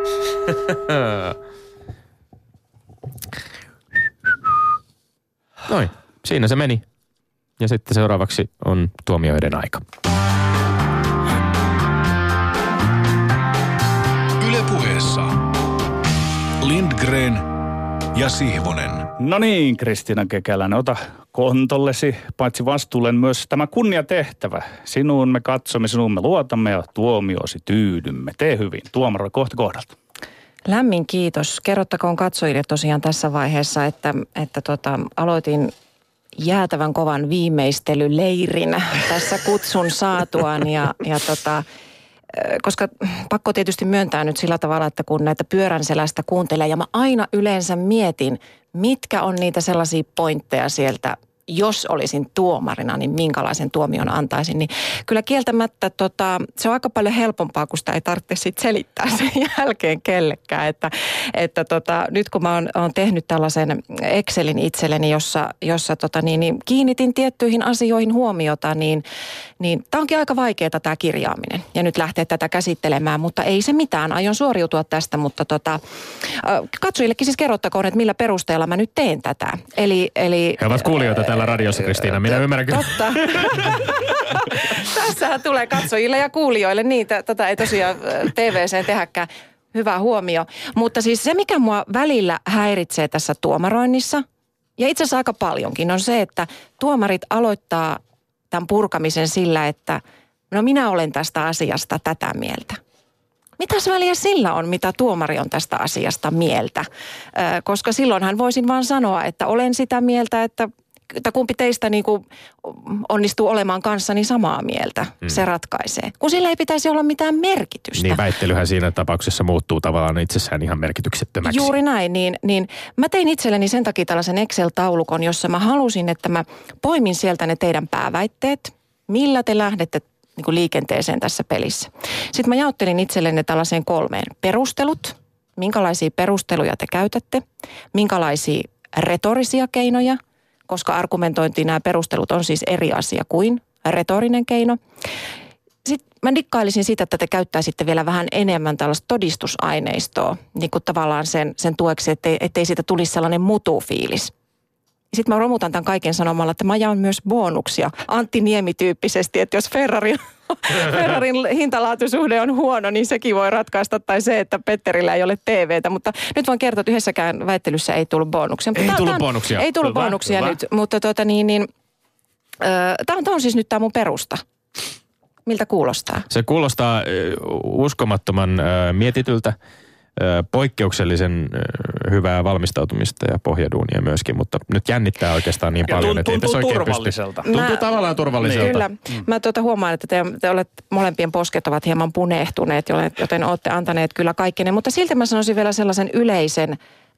Noin, siinä se meni. Ja sitten seuraavaksi on tuomioiden aika. Ylepuheessa Lindgren ja Sihvonen. No niin, Kristiina Kekäläinen, ota kontollesi paitsi vastuulleen myös tämä kunniatehtävä. Sinuun me katsomme, sinuun me luotamme ja tuomiosi tyydymme. Tee hyvin. Tuomaro kohta kohdalta. Lämmin kiitos. Kerrottakoon katsojille tosiaan tässä vaiheessa, että, että tota, aloitin jäätävän kovan viimeistelyleirin tässä kutsun saatuaan ja, ja tota, koska pakko tietysti myöntää nyt sillä tavalla, että kun näitä pyörän selästä kuuntelee ja mä aina yleensä mietin, mitkä on niitä sellaisia pointteja sieltä, jos olisin tuomarina, niin minkälaisen tuomion antaisin. Niin kyllä kieltämättä tota, se on aika paljon helpompaa, kun sitä ei tarvitse sit selittää sen jälkeen kellekään. Että, että tota, nyt kun mä oon, oon tehnyt tällaisen Excelin itselleni, jossa, jossa tota, niin, niin kiinnitin tiettyihin asioihin huomiota, niin, niin tämä onkin aika vaikeaa tämä kirjaaminen. Ja nyt lähteä tätä käsittelemään, mutta ei se mitään. Aion suoriutua tästä, mutta tota, katsojillekin siis kerrottakoon, että millä perusteella mä nyt teen tätä. Eli, eli He ovat kuulijoita täällä täällä radiossa, Kristiina. Minä ymmärrän kyllä. Totta. Tässähän tulee katsojille ja kuulijoille. Niin, tätä ei tosiaan TVC tehäkään. Hyvä huomio. Mutta siis se, mikä mua välillä häiritsee tässä tuomaroinnissa, ja itse asiassa aika paljonkin, on se, että tuomarit aloittaa tämän purkamisen sillä, että no minä olen tästä asiasta tätä mieltä. Mitäs väliä sillä on, mitä tuomari on tästä asiasta mieltä? Koska silloinhan voisin vaan sanoa, että olen sitä mieltä, että että kumpi teistä niin kuin onnistuu olemaan kanssani samaa mieltä, mm. se ratkaisee. Kun sillä ei pitäisi olla mitään merkitystä. Niin väittelyhän siinä tapauksessa muuttuu tavallaan itsessään ihan merkityksettömäksi. Juuri näin, niin, niin mä tein itselleni sen takia tällaisen Excel-taulukon, jossa mä halusin, että mä poimin sieltä ne teidän pääväitteet, millä te lähdette niin kuin liikenteeseen tässä pelissä. Sitten mä jaottelin itselleni tällaiseen kolmeen. Perustelut, minkälaisia perusteluja te käytätte, minkälaisia retorisia keinoja, koska argumentointi nämä perustelut on siis eri asia kuin retorinen keino. Sitten mä dikkailisin siitä, että te käyttäisitte vielä vähän enemmän tällaista todistusaineistoa, niin kuin tavallaan sen, sen tueksi, ettei, ettei siitä tulisi sellainen mutufiilis. Sitten mä romutan tämän kaiken sanomalla, että mä jaan myös bonuksia Antti Niemi-tyyppisesti, että jos Ferrari, Ferrarin hintalaatuisuhde on huono, niin sekin voi ratkaista. Tai se, että Petterillä ei ole TVtä. Mutta nyt voin kertoa, että yhdessäkään väittelyssä ei tullut bonuksia. Ei Tää- tullut tää on- bonuksia. Ei tullut Hyvä, bonuksia hyvä. nyt, mutta tota niin, niin Tämä on, on siis nyt tämä mun perusta. Miltä kuulostaa? Se kuulostaa uskomattoman mietityltä, poikkeuksellisen hyvää valmistautumista ja pohjaduunia myöskin, mutta nyt jännittää oikeastaan niin Ja paljon, että ei tässä tuntuu oikein pysty. turvalliselta. Tuntuu Mä- tavallaan turvalliselta. Kyllä. Mä tuota huomaan, että te, te olette, molempien posket ovat hieman punehtuneet, joten, joten olette antaneet kyllä kaikkenne. Mutta silti mä sanoisin vielä sellaisen yleisen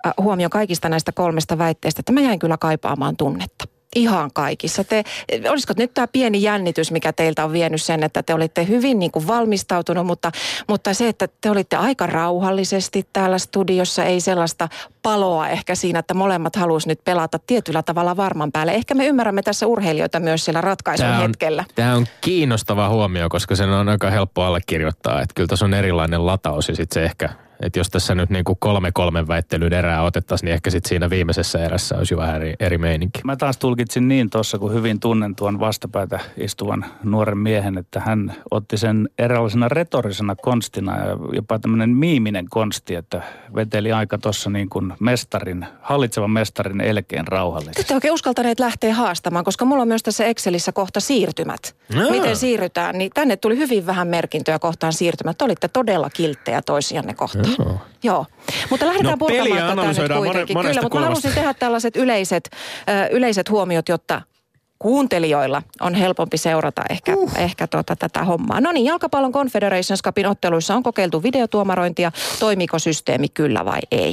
äh, huomion kaikista näistä kolmesta väitteestä, että mä jäin kyllä kaipaamaan tunnetta. Ihan kaikissa. Te, olisiko nyt tämä pieni jännitys, mikä teiltä on vienyt sen, että te olitte hyvin niin kuin valmistautunut, mutta, mutta se, että te olitte aika rauhallisesti täällä studiossa, ei sellaista paloa ehkä siinä, että molemmat haluaisi nyt pelata tietyllä tavalla varman päälle. Ehkä me ymmärrämme tässä urheilijoita myös siellä ratkaisun Tämä on, hetkellä. tämä on kiinnostava huomio, koska sen on aika helppo allekirjoittaa. Että kyllä tässä on erilainen lataus ja sitten se ehkä, että jos tässä nyt niin kuin kolme kolmen väittelyn erää otettaisiin, niin ehkä sitten siinä viimeisessä erässä olisi jo vähän eri, eri meininki. Mä taas tulkitsin niin tuossa, kun hyvin tunnen tuon vastapäätä istuvan nuoren miehen, että hän otti sen eräänlaisena retorisena konstina ja jopa tämmöinen miiminen konsti, että veteli aika tuossa niin kuin mestarin, hallitsevan mestarin elkeen Te rauhallisesti. ette oikein uskaltaneet lähteä haastamaan, koska mulla on myös tässä Excelissä kohta siirtymät. Jaa. Miten siirrytään, niin tänne tuli hyvin vähän merkintöjä kohtaan siirtymät. Te olitte todella kilttejä toisianne kohtaan. Joo. Joo. Mutta lähdetään No, purkamaan tätä nyt mone- kuitenkin. Kyllä, mutta mä kulmasta. halusin tehdä tällaiset yleiset, ö, yleiset huomiot, jotta kuuntelijoilla on helpompi seurata ehkä, uh. ehkä tuota, tätä hommaa. No niin, jalkapallon Confederations Cupin otteluissa on kokeiltu videotuomarointia. Toimiiko systeemi kyllä vai ei?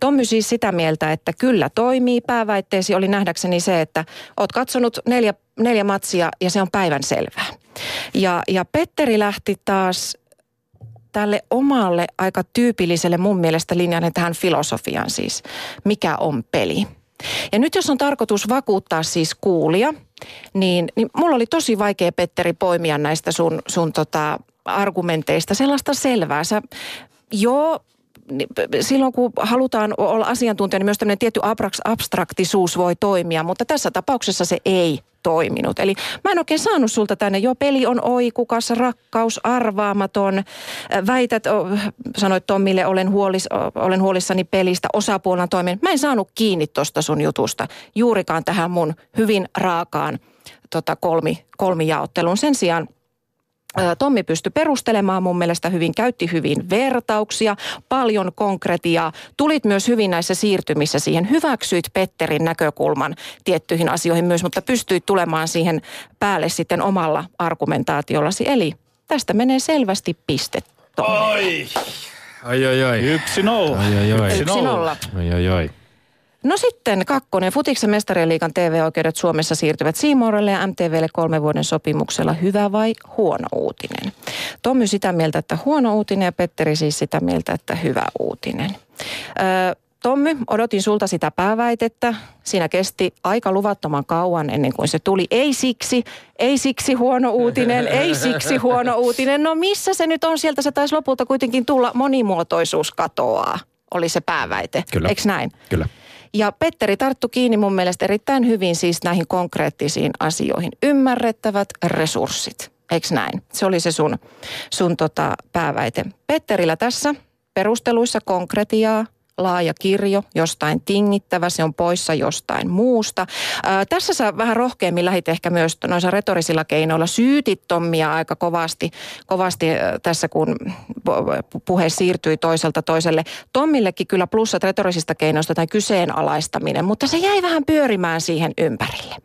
Tommy siis sitä mieltä, että kyllä toimii. Pääväitteesi oli nähdäkseni se, että oot katsonut neljä, neljä matsia ja se on päivän selvää. Ja, ja Petteri lähti taas tälle omalle aika tyypilliselle mun mielestä linjalle tähän filosofiaan siis, mikä on peli. Ja nyt jos on tarkoitus vakuuttaa siis kuulia, niin, niin mulla oli tosi vaikea Petteri poimia näistä sun, sun tota argumenteista sellaista selvää. Sä, joo, ni- p- p- silloin kun halutaan olla asiantuntija, niin myös tämmöinen tietty abstraktisuus voi toimia, mutta tässä tapauksessa se ei toiminut. Eli mä en oikein saanut sulta tänne, jo peli on oikukas, rakkaus, arvaamaton. Äh, Väität, o, sanoit Tommille, olen, huolis, olen huolissani pelistä, osapuolena toimin. Mä en saanut kiinni tuosta sun jutusta, juurikaan tähän mun hyvin raakaan tota, kolmi, kolmijaotteluun. Sen sijaan Tommi pystyi perustelemaan mun mielestä hyvin, käytti hyvin vertauksia, paljon konkretiaa. Tulit myös hyvin näissä siirtymissä siihen. Hyväksyit Petterin näkökulman tiettyihin asioihin myös, mutta pystyit tulemaan siihen päälle sitten omalla argumentaatiollasi. Eli tästä menee selvästi piste. Tommille. Oi, oi, oi. Yksi nolla. Oi, oi, oi. Yksi nolla. Oi, oi, oi. No sitten kakkonen. Futiksen mestarien liigan TV-oikeudet Suomessa siirtyvät Seymourille ja MTVlle kolmen vuoden sopimuksella. Hyvä vai huono uutinen? Tommy sitä mieltä, että huono uutinen ja Petteri siis sitä mieltä, että hyvä uutinen. Öö, Tommy, odotin sulta sitä pääväitettä. Siinä kesti aika luvattoman kauan ennen kuin se tuli. Ei siksi, ei siksi huono uutinen, ei siksi huono uutinen. No missä se nyt on? Sieltä se taisi lopulta kuitenkin tulla. Monimuotoisuus katoaa, oli se pääväite. Kyllä. Eikö näin? Kyllä. Ja Petteri tarttu kiinni mun mielestä erittäin hyvin siis näihin konkreettisiin asioihin. Ymmärrettävät resurssit, eikö näin? Se oli se sun, sun tota pääväite. Petterillä tässä perusteluissa konkretiaa, laaja kirjo, jostain tingittävä, se on poissa jostain muusta. Ää, tässä sä vähän rohkeammin lähit ehkä myös noissa retorisilla keinoilla syytit Tommia aika kovasti, kovasti tässä, kun puhe siirtyi toiselta toiselle. Tommillekin kyllä plussat retorisista keinoista tai kyseenalaistaminen, mutta se jäi vähän pyörimään siihen ympärille.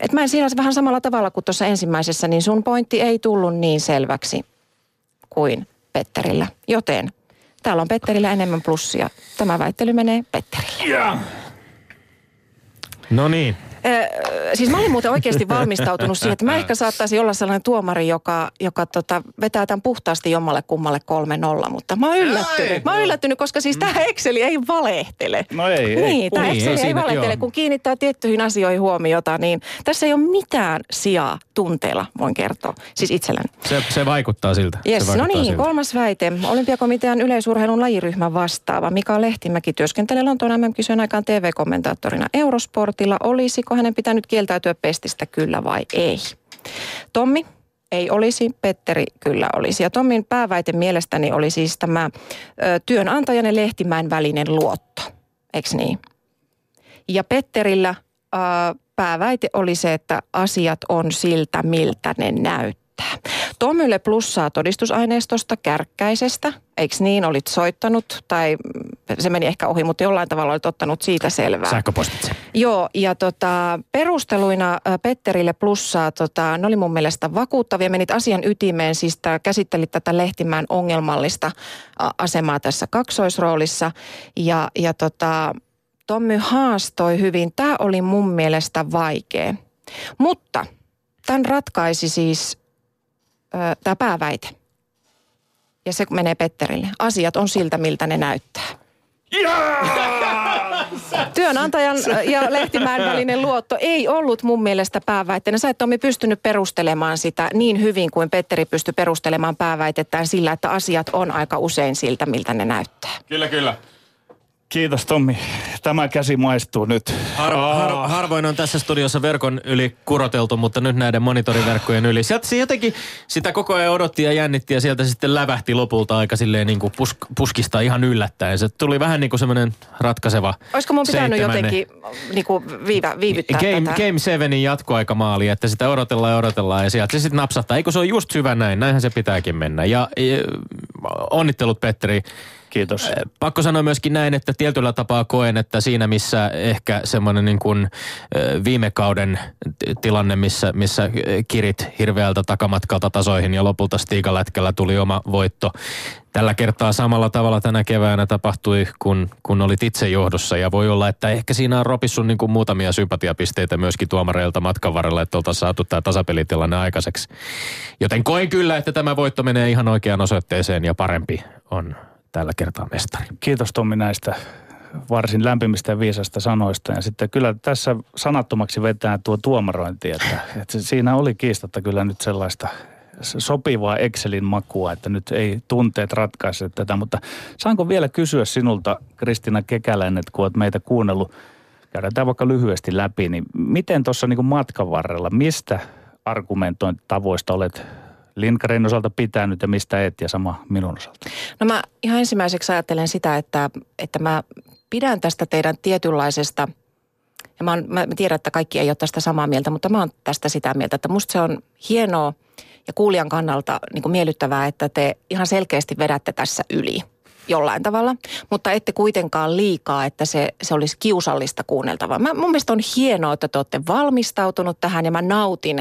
Et mä en siinä vähän samalla tavalla kuin tuossa ensimmäisessä, niin sun pointti ei tullut niin selväksi kuin Petterillä. Joten Täällä on Petterillä enemmän plussia. Tämä väittely menee Petterille. Yeah. No niin siis mä olin muuten oikeasti valmistautunut siihen, että mä ehkä saattaisin olla sellainen tuomari, joka, joka tota, vetää tämän puhtaasti jommalle kummalle kolme nolla, mutta mä oon yllättynyt. Mä oon yllättynyt, koska siis tämä Exceli ei valehtele. No ei, ei. Niin, tämä Exceli ei, ei valehtele. Kun kiinnittää tiettyihin asioihin huomiota, niin tässä ei ole mitään sijaa tunteella, voin kertoa. Siis itselläni. Se, se vaikuttaa siltä. Yes, se no niin, siltä. kolmas väite. Olympiakomitean yleisurheilun lajiryhmän vastaava Mika Lehtimäki työskentelee Lontoon MM-kisojen aikaan TV-kommentaattorina Eurosportilla. Olisiko hänen pitänyt kieltäytyä pestistä kyllä vai ei? Tommi, ei olisi, Petteri kyllä olisi. Ja Tommin pääväite mielestäni oli siis tämä ö, työnantajan ja Lehtimäen välinen luotto, eikö niin? Ja Petterillä ö, pääväite oli se, että asiat on siltä, miltä ne näyttää riittää. Tomylle plussaa todistusaineistosta kärkkäisestä, eikö niin, olit soittanut tai se meni ehkä ohi, mutta jollain tavalla olit ottanut siitä selvää. Sähköpostitse. Joo, ja tota, perusteluina Petterille plussaa, tota, ne oli mun mielestä vakuuttavia, menit asian ytimeen, siis tää, käsittelit tätä Lehtimään ongelmallista asemaa tässä kaksoisroolissa, ja, ja tota, Tommy haastoi hyvin. Tämä oli mun mielestä vaikea. Mutta tämän ratkaisi siis tämä pääväite. Ja se menee Petterille. Asiat on siltä, miltä ne näyttää. Työnantajan ja Lehtimäen välinen luotto ei ollut mun mielestä pääväitteenä. Sä et Tommi pystynyt perustelemaan sitä niin hyvin kuin Petteri pystyi perustelemaan pääväitettään sillä, että asiat on aika usein siltä, miltä ne näyttää. Kyllä, kyllä. Kiitos Tommi. Tämä käsi maistuu nyt. Har, har, harvoin on tässä studiossa verkon yli kuroteltu, mutta nyt näiden monitoriverkkojen yli. Sieltä se jotenkin sitä koko ajan odotti ja jännitti ja sieltä sitten lävähti lopulta aika silleen niin kuin pusk, puskista ihan yllättäen. Se tuli vähän niin kuin semmoinen ratkaiseva Olisiko mun pitänyt jotenkin niin kuin viivä, viivyttää Game, tätä? Game 7 jatkoaikamaali, että sitä odotellaan ja odotellaan ja sieltä se sitten napsahtaa. Eikö se on just hyvä näin? Näinhän se pitääkin mennä. Ja, ja onnittelut Petteri. Kiitos. Pakko sanoa myöskin näin, että tietyllä tapaa koen, että siinä missä ehkä semmoinen niin kuin viime kauden tilanne, missä, missä kirit hirveältä takamatkalta tasoihin ja lopulta Stigalätkällä tuli oma voitto. Tällä kertaa samalla tavalla tänä keväänä tapahtui, kun, kun olit itse johdossa ja voi olla, että ehkä siinä on ropissu niin kuin muutamia sympatiapisteitä myöskin tuomareilta matkan varrella, että oltaisiin saatu tämä tasapelitilanne aikaiseksi. Joten koen kyllä, että tämä voitto menee ihan oikeaan osoitteeseen ja parempi on tällä kertaa mestari. Kiitos Tommi näistä varsin lämpimistä ja viisasta sanoista. Ja sitten kyllä tässä sanattomaksi vetää tuo tuomarointi, että, että siinä oli kiistatta kyllä nyt sellaista sopivaa Excelin makua, että nyt ei tunteet ratkaise tätä. Mutta saanko vielä kysyä sinulta, Kristina Kekäläinen, että kun olet meitä kuunnellut, käydään tämä vaikka lyhyesti läpi, niin miten tuossa niin matkan varrella, mistä argumentointitavoista olet Lindgren osalta pitänyt ja mistä et ja sama minun osalta? No mä ihan ensimmäiseksi ajattelen sitä, että, että mä pidän tästä teidän tietynlaisesta, ja mä, on, mä tiedän, että kaikki ei ole tästä samaa mieltä, mutta mä oon tästä sitä mieltä, että musta se on hienoa ja kuulijan kannalta niin kuin miellyttävää, että te ihan selkeästi vedätte tässä yli jollain tavalla, mutta ette kuitenkaan liikaa, että se, se olisi kiusallista kuunneltavaa. Mä, mun mielestä on hienoa, että te olette valmistautunut tähän ja mä nautin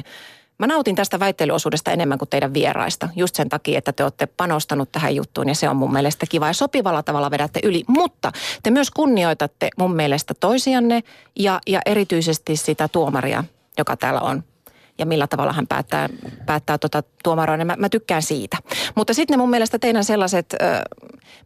Mä nautin tästä väittelyosuudesta enemmän kuin teidän vieraista, just sen takia, että te olette panostanut tähän juttuun ja se on mun mielestä kiva ja sopivalla tavalla vedätte yli. Mutta te myös kunnioitatte mun mielestä toisianne ja, ja erityisesti sitä tuomaria, joka täällä on ja millä tavalla hän päättää, päättää tuota tuomaroida. Mä, mä tykkään siitä. Mutta sitten mun mielestä teidän sellaiset... Ö,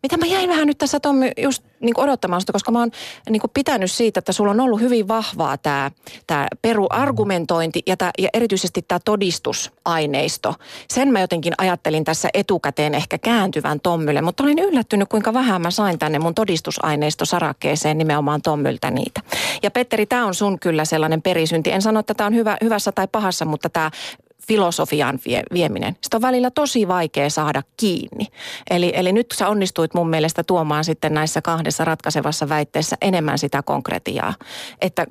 mitä mä jäin vähän nyt tässä Tommi just niin kuin odottamaan sitä, koska mä oon niin kuin pitänyt siitä, että sulla on ollut hyvin vahvaa tämä, tämä peruargumentointi ja, tämä, ja erityisesti tämä todistusaineisto. Sen mä jotenkin ajattelin tässä etukäteen ehkä kääntyvän Tommille, mutta olin yllättynyt, kuinka vähän mä sain tänne mun todistusaineisto sarakkeeseen nimenomaan Tommyltä niitä. Ja Petteri, tämä on sun kyllä sellainen perisynti. En sano, että tämä on hyvä, hyvässä tai pahassa, mutta tämä filosofian vie, vieminen. Sitä on välillä tosi vaikea saada kiinni. Eli, eli nyt sä onnistuit mun mielestä tuomaan sitten näissä kahdessa ratkaisevassa väitteessä enemmän sitä konkretiaa. Että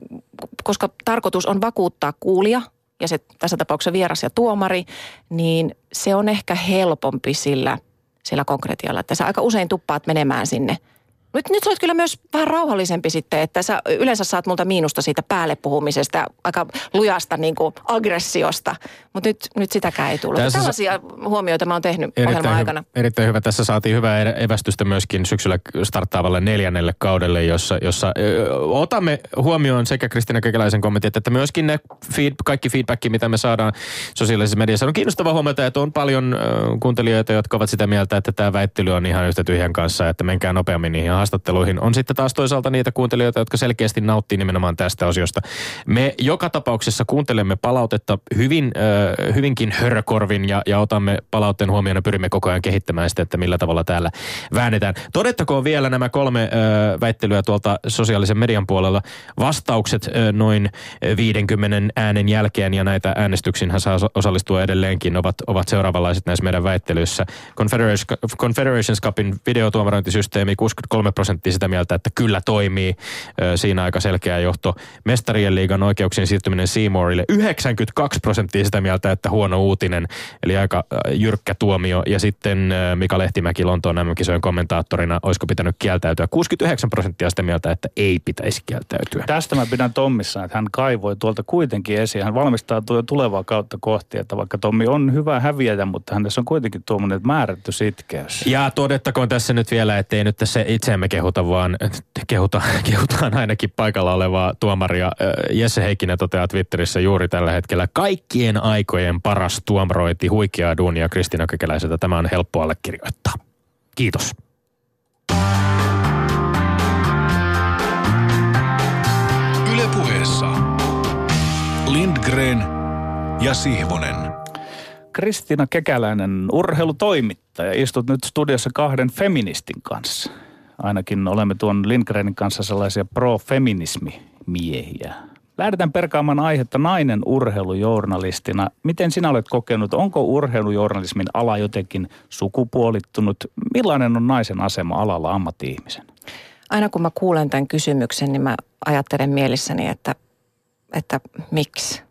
koska tarkoitus on vakuuttaa kuulia ja se tässä tapauksessa vieras ja tuomari, niin se on ehkä helpompi sillä, sillä konkretialla, että sä aika usein tuppaat menemään sinne – nyt, nyt sä olet kyllä myös vähän rauhallisempi sitten, että sä yleensä saat multa miinusta siitä päälle puhumisesta, aika lujasta niin kuin aggressiosta, mutta nyt, nyt sitäkään ei tullut. Tässä Tällaisia huomioita mä oon tehnyt ohjelman aikana. Hy- erittäin hyvä. Tässä saatiin hyvää evästystä myöskin syksyllä starttaavalle neljännelle kaudelle, jossa, jossa ö, otamme huomioon sekä Kristina Kekeläisen kommentit, että myöskin ne feed, kaikki feedback, mitä me saadaan sosiaalisessa mediassa. On kiinnostava huomata, että on paljon ö, kuuntelijoita, jotka ovat sitä mieltä, että tämä väittely on ihan yhtä tyhjän kanssa, että menkää nopeammin niihin haastatteluihin. On sitten taas toisaalta niitä kuuntelijoita, jotka selkeästi nauttii nimenomaan tästä osiosta. Me joka tapauksessa kuuntelemme palautetta hyvin, äh, hyvinkin hörkorvin ja, ja otamme palautteen huomioon ja pyrimme koko ajan kehittämään sitä, että millä tavalla täällä väännetään. Todettakoon vielä nämä kolme äh, väittelyä tuolta sosiaalisen median puolella. Vastaukset äh, noin 50 äänen jälkeen ja näitä äänestyksiin saa osallistua edelleenkin ovat, ovat seuraavanlaiset näissä meidän väittelyissä. Confederations Cupin videotuomarointisysteemi 63 3 prosenttia sitä mieltä, että kyllä toimii. Siinä aika selkeä johto. Mestarien liigan oikeuksien siirtyminen Seymourille 92 prosenttia sitä mieltä, että huono uutinen. Eli aika jyrkkä tuomio. Ja sitten Mika Lehtimäki Lontoon mm kommentaattorina, olisiko pitänyt kieltäytyä. 69 prosenttia sitä mieltä, että ei pitäisi kieltäytyä. Tästä mä pidän Tommissa, että hän kaivoi tuolta kuitenkin esiin. Hän valmistaa jo tulevaa kautta kohti, että vaikka Tommi on hyvä häviäjä, mutta hänessä on kuitenkin tuommoinen määrätty sitkeys. Ja todettakoon tässä nyt vielä, ettei nyt tässä itse emme kehuta, vaan kehuta, kehutaan ainakin paikalla olevaa tuomaria. Jesse Heikkinen toteaa Twitterissä juuri tällä hetkellä kaikkien aikojen paras tuomarointi, huikeaa duunia Kristina Kekeläiseltä. Tämä on helppo allekirjoittaa. Kiitos. Ylepuheessa Lindgren ja Sihvonen. Kristina Kekäläinen, urheilutoimittaja. Istut nyt studiossa kahden feministin kanssa ainakin olemme tuon Lindgrenin kanssa sellaisia pro-feminismi-miehiä. Lähdetään perkaamaan aihetta nainen urheilujournalistina. Miten sinä olet kokenut, onko urheilujournalismin ala jotenkin sukupuolittunut? Millainen on naisen asema alalla ammatti-ihmisen? Aina kun mä kuulen tämän kysymyksen, niin mä ajattelen mielessäni, että, että miksi?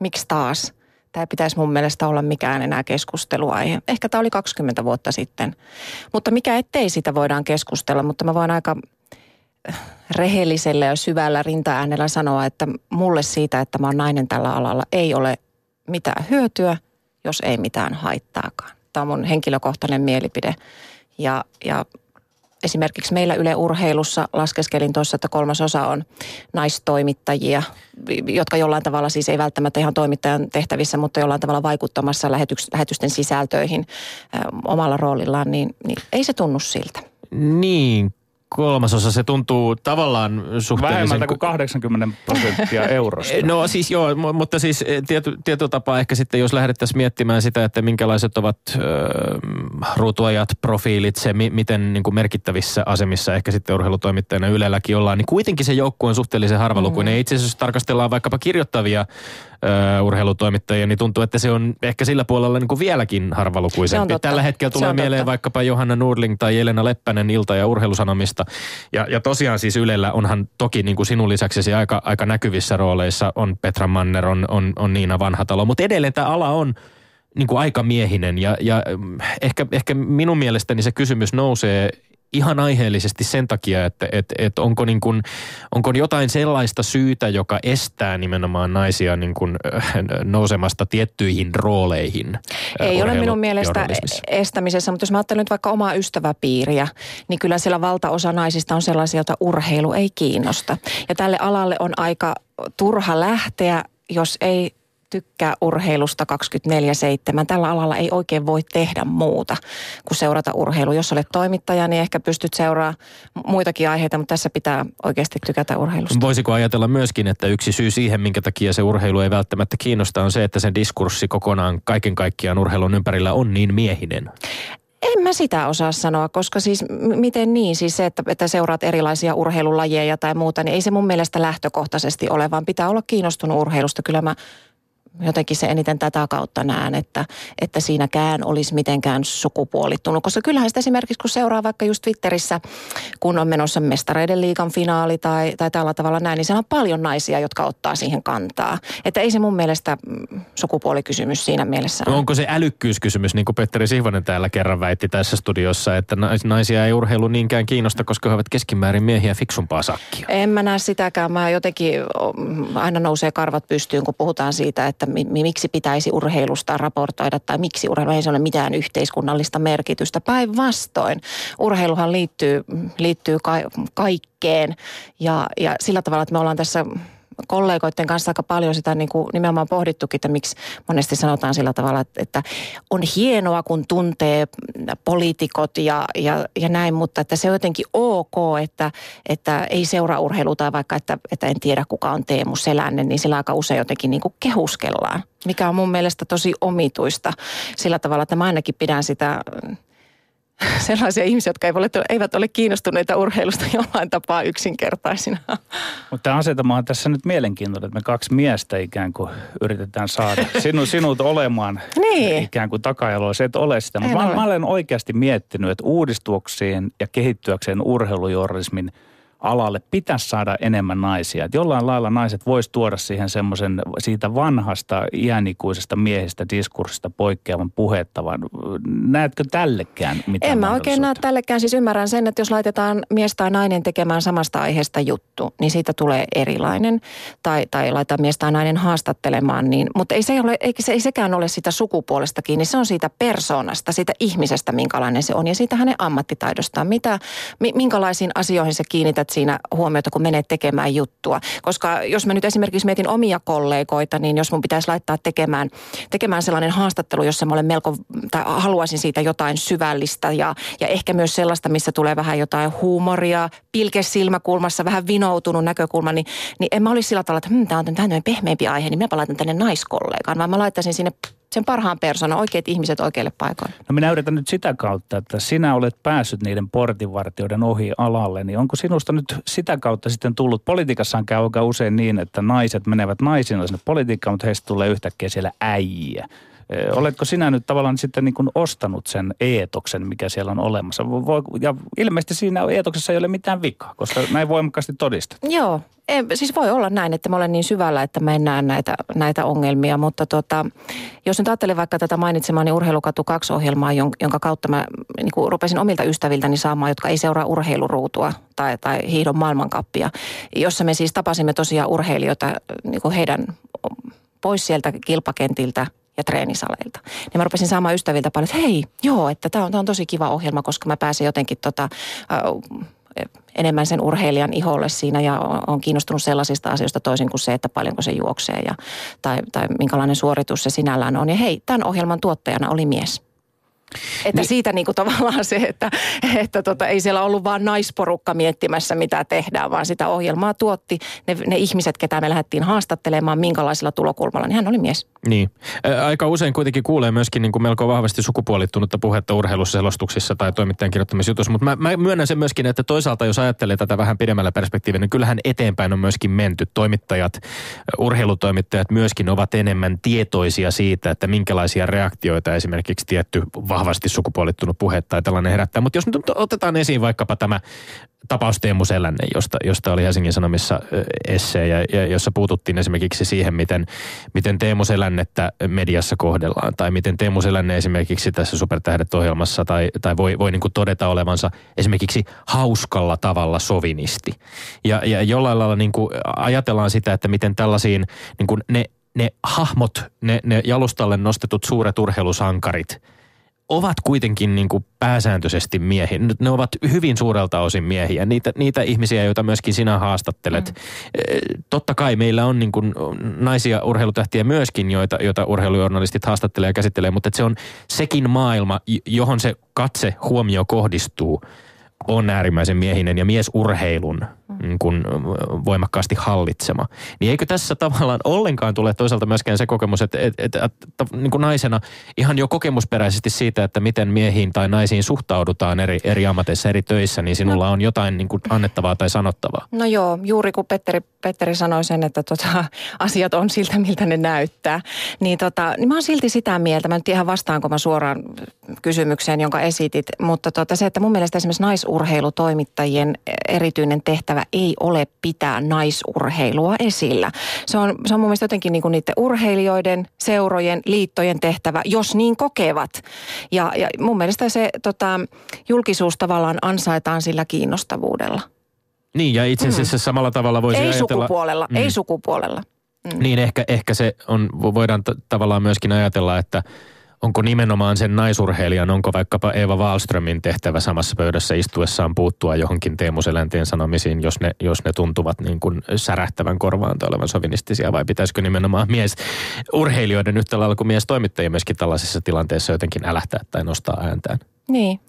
Miksi taas? Tämä pitäisi mun mielestä olla mikään enää keskusteluaihe. Ehkä tämä oli 20 vuotta sitten. Mutta mikä ettei sitä voidaan keskustella, mutta mä voin aika rehellisellä ja syvällä rintaäänellä sanoa, että mulle siitä, että mä oon nainen tällä alalla, ei ole mitään hyötyä, jos ei mitään haittaakaan. Tämä on mun henkilökohtainen mielipide. Ja, ja esimerkiksi meillä Yle Urheilussa laskeskelin tuossa, että kolmasosa on naistoimittajia, jotka jollain tavalla siis ei välttämättä ihan toimittajan tehtävissä, mutta jollain tavalla vaikuttamassa lähetysten sisältöihin omalla roolillaan, niin, niin ei se tunnu siltä. Niin, kolmasosa, se tuntuu tavallaan suhteellisen... Vähemmältä kuin 80 prosenttia eurosta. No siis joo, mutta siis eh, tiety, tietyllä tapaa ehkä sitten, jos lähdettäisiin miettimään sitä, että minkälaiset ovat äh, ruutuajat, profiilit, se mi, miten niin kuin merkittävissä asemissa ehkä sitten urheilutoimittajana Ylelläkin ollaan, niin kuitenkin se joukkue on suhteellisen harvalukuinen. Mm. Itse asiassa jos tarkastellaan vaikkapa kirjoittavia urheilutoimittajia, niin tuntuu, että se on ehkä sillä puolella niin kuin vieläkin harvalukuisempi. Tällä hetkellä tulee mieleen totta. vaikkapa Johanna Nurling tai Jelena Leppänen Ilta- ja urheilusanomista. Ja, ja tosiaan siis Ylellä onhan toki niin kuin sinun lisäksi aika, aika näkyvissä rooleissa on Petra Manner, on, on, on Niina Vanhatalo, mutta edelleen tämä ala on niin kuin aika miehinen ja, ja mm, ehkä, ehkä minun mielestäni se kysymys nousee ihan aiheellisesti sen takia, että et, et onko, niin kuin, onko jotain sellaista syytä, joka estää nimenomaan naisia niin kuin, äh, nousemasta tiettyihin rooleihin. Äh, Ei ole minun mielestä estämisessä, mutta jos mä ajattelen nyt vaikka omaa ystäväpiiriä, niin kyllä siellä valtaosa naisista on sellaisia, joita urheilu ei kiinnosta. Ja tälle alalle on aika turha lähteä, jos ei tykkää urheilusta 24-7. Tällä alalla ei oikein voi tehdä muuta kuin seurata urheilua. Jos olet toimittaja, niin ehkä pystyt seuraamaan muitakin aiheita, mutta tässä pitää oikeasti tykätä urheilusta. Voisiko ajatella myöskin, että yksi syy siihen, minkä takia se urheilu ei välttämättä kiinnosta, on se, että sen diskurssi kokonaan kaiken kaikkiaan urheilun ympärillä on niin miehinen? En mä sitä osaa sanoa, koska siis miten niin? Siis se, että, että seuraat erilaisia urheilulajeja tai muuta, niin ei se mun mielestä lähtökohtaisesti ole, vaan pitää olla kiinnostunut urheilusta. Kyllä mä jotenkin se eniten tätä kautta näen, että, että siinäkään olisi mitenkään sukupuolittunut. Koska kyllähän sitä esimerkiksi, kun seuraa vaikka just Twitterissä, kun on menossa mestareiden liigan finaali tai, tai tällä tavalla näin, niin siellä on paljon naisia, jotka ottaa siihen kantaa. Että ei se mun mielestä mm, sukupuolikysymys siinä mielessä ole. Onko se älykkyyskysymys, niin kuin Petteri Sihvonen täällä kerran väitti tässä studiossa, että naisia ei urheilu niinkään kiinnosta, koska he ovat keskimäärin miehiä fiksumpaa sakkia? En mä näe sitäkään. Mä jotenkin aina nousee karvat pystyyn, kun puhutaan siitä, että että miksi pitäisi urheilusta raportoida tai miksi urheilu ei ole mitään yhteiskunnallista merkitystä. Päinvastoin urheiluhan liittyy, liittyy ka- kaikkeen ja, ja sillä tavalla, että me ollaan tässä kollegoiden kanssa aika paljon sitä niin kuin nimenomaan pohdittukin, että miksi monesti sanotaan sillä tavalla, että, on hienoa, kun tuntee poliitikot ja, ja, ja näin, mutta että se on jotenkin ok, että, että ei seuraa urheilua tai vaikka, että, että en tiedä kuka on Teemu Selänne, niin sillä aika usein jotenkin niin kuin kehuskellaan, mikä on mun mielestä tosi omituista sillä tavalla, että mä ainakin pidän sitä sellaisia ihmisiä, jotka eivät ole kiinnostuneita urheilusta jollain tapaa yksinkertaisina. Mutta tämä asetama on tässä nyt mielenkiintoinen, että me kaksi miestä ikään kuin yritetään saada sinut, sinut olemaan niin. ikään kuin takajaloa. Se et ole sitä. Mutta mä, mä olen oikeasti miettinyt, että uudistuakseen ja kehittyäkseen urheilujournalismin – alalle pitäisi saada enemmän naisia. Että jollain lailla naiset vois tuoda siihen semmoisen siitä vanhasta iänikuisesta miehestä diskurssista poikkeavan puhettavan. Näetkö tällekään mitään En mä oikein näe tällekään. Siis ymmärrän sen, että jos laitetaan mies tai nainen tekemään samasta aiheesta juttu, niin siitä tulee erilainen. Tai, tai laitetaan mies tai nainen haastattelemaan. Niin, mutta ei, se ole, ei, se, ei sekään ole sitä sukupuolesta kiinni. Se on siitä persoonasta, siitä ihmisestä, minkälainen se on. Ja siitä hänen ammattitaidostaan. Mitä, minkälaisiin asioihin se kiinnität siinä huomiota, kun menet tekemään juttua. Koska jos mä nyt esimerkiksi mietin omia kollegoita, niin jos mun pitäisi laittaa tekemään, tekemään sellainen haastattelu, jossa mä olen melko, tai haluaisin siitä jotain syvällistä ja, ja ehkä myös sellaista, missä tulee vähän jotain huumoria, pilke silmäkulmassa, vähän vinoutunut näkökulma, niin, niin en mä olisi sillä tavalla, että hm, tämä on tämmöinen pehmeämpi aihe, niin minä laitan tänne naiskollegaan, vaan mä laittaisin sinne sen parhaan persoonan, oikeat ihmiset oikeille paikoille. No minä yritän nyt sitä kautta, että sinä olet päässyt niiden portinvartijoiden ohi alalle, niin onko sinusta nyt sitä kautta sitten tullut, politiikassaan käy aika usein niin, että naiset menevät naisina sinne politiikkaan, mutta heistä tulee yhtäkkiä siellä äijä. Oletko sinä nyt tavallaan sitten niin kuin ostanut sen eetoksen, mikä siellä on olemassa? Voi, ja ilmeisesti siinä eetoksessa ei ole mitään vikaa, koska näin voimakkaasti todistat. Joo, ei, siis voi olla näin, että mä olen niin syvällä, että mä en näe näitä, näitä ongelmia, mutta tota, jos nyt ajattelen vaikka tätä mainitsemaani Urheilukatu 2-ohjelmaa, jonka kautta mä niin kuin rupesin omilta ystäviltäni saamaan, jotka ei seuraa urheiluruutua tai, tai hiidon maailmankappia, jossa me siis tapasimme tosiaan urheilijoita niin kuin heidän pois sieltä kilpakentiltä ja treenisaleilta. Niin mä rupesin saamaan ystäviltä paljon, että hei, joo, että tämä on, on tosi kiva ohjelma, koska mä pääsen jotenkin tota, äh, enemmän sen urheilijan iholle siinä ja on kiinnostunut sellaisista asioista toisin kuin se, että paljonko se juoksee ja, tai, tai minkälainen suoritus se sinällään on. Ja hei, tämän ohjelman tuottajana oli mies. Että niin. siitä niin kuin tavallaan se, että, että tota, ei siellä ollut vaan naisporukka miettimässä, mitä tehdään, vaan sitä ohjelmaa tuotti ne, ne ihmiset, ketä me lähdettiin haastattelemaan, minkälaisella tulokulmalla, niin hän oli mies. Niin. Aika usein kuitenkin kuulee myöskin niin kuin melko vahvasti sukupuolittunutta puhetta urheiluselostuksissa tai toimittajan kirjoittamissa jutuissa, mutta mä, mä myönnän sen myöskin, että toisaalta jos ajattelee tätä vähän pidemmällä perspektiivillä, niin kyllähän eteenpäin on myöskin menty. Toimittajat, urheilutoimittajat myöskin ovat enemmän tietoisia siitä, että minkälaisia reaktioita esimerkiksi tietty vahvasti sukupuolittunut puhe tai tällainen herättää. Mutta jos nyt otetaan esiin vaikkapa tämä tapaus Teemu Selänne, josta, josta oli Helsingin Sanomissa essee, ja, ja jossa puututtiin esimerkiksi siihen, miten, miten Teemu Selännettä mediassa kohdellaan, tai miten Teemu Selänne esimerkiksi tässä Supertähdet-ohjelmassa, tai, tai voi, voi niin kuin todeta olevansa esimerkiksi hauskalla tavalla sovinisti. Ja, ja jollain lailla niin kuin ajatellaan sitä, että miten tällaisiin niin kuin ne, ne hahmot, ne, ne jalustalle nostetut suuret urheilusankarit – ovat kuitenkin niin kuin pääsääntöisesti miehiä. Ne ovat hyvin suurelta osin miehiä. Niitä, niitä ihmisiä, joita myöskin sinä haastattelet. Mm. Totta kai meillä on niin kuin naisia urheilutähtiä myöskin, joita, joita urheilujournalistit haastattelee ja käsittelee, mutta se on sekin maailma, johon se katse huomio kohdistuu – on äärimmäisen miehinen ja miesurheilun niin kuin voimakkaasti hallitsema. Niin eikö tässä tavallaan ollenkaan tule toisaalta myöskään se kokemus, että, että, että, että niin kuin naisena ihan jo kokemusperäisesti siitä, että miten miehiin tai naisiin suhtaudutaan eri, eri ammateissa, eri töissä, niin sinulla no. on jotain niin kuin annettavaa tai sanottavaa. No joo, juuri kun Petteri, Petteri sanoi sen, että tota, asiat on siltä, miltä ne näyttää, niin, tota, niin mä oon silti sitä mieltä, mä nyt ihan vastaanko mä suoraan kysymykseen, jonka esitit, mutta tota, se, että mun mielestä esimerkiksi naisurheilutoimittajien erityinen tehtävä ei ole pitää naisurheilua esillä. Se on, se on mun mielestä jotenkin niin kuin niiden urheilijoiden, seurojen, liittojen tehtävä, jos niin kokevat. Ja, ja mun mielestä se tota, julkisuus tavallaan ansaitaan sillä kiinnostavuudella. Niin, ja itse asiassa mm. samalla tavalla voisi ei ajatella... Sukupuolella, mm. Ei sukupuolella, mm. Niin, ehkä, ehkä se on, voidaan t- tavallaan myöskin ajatella, että – onko nimenomaan sen naisurheilijan, onko vaikkapa Eva Wallströmin tehtävä samassa pöydässä istuessaan puuttua johonkin Teemu Selänteen sanomisiin, jos ne, jos ne tuntuvat niin kuin särähtävän korvaan tai olevan sovinistisia, vai pitäisikö nimenomaan mies urheilijoiden yhtä lailla kuin mies toimittajia myöskin tällaisessa tilanteessa jotenkin älähtää tai nostaa ääntään? Niin,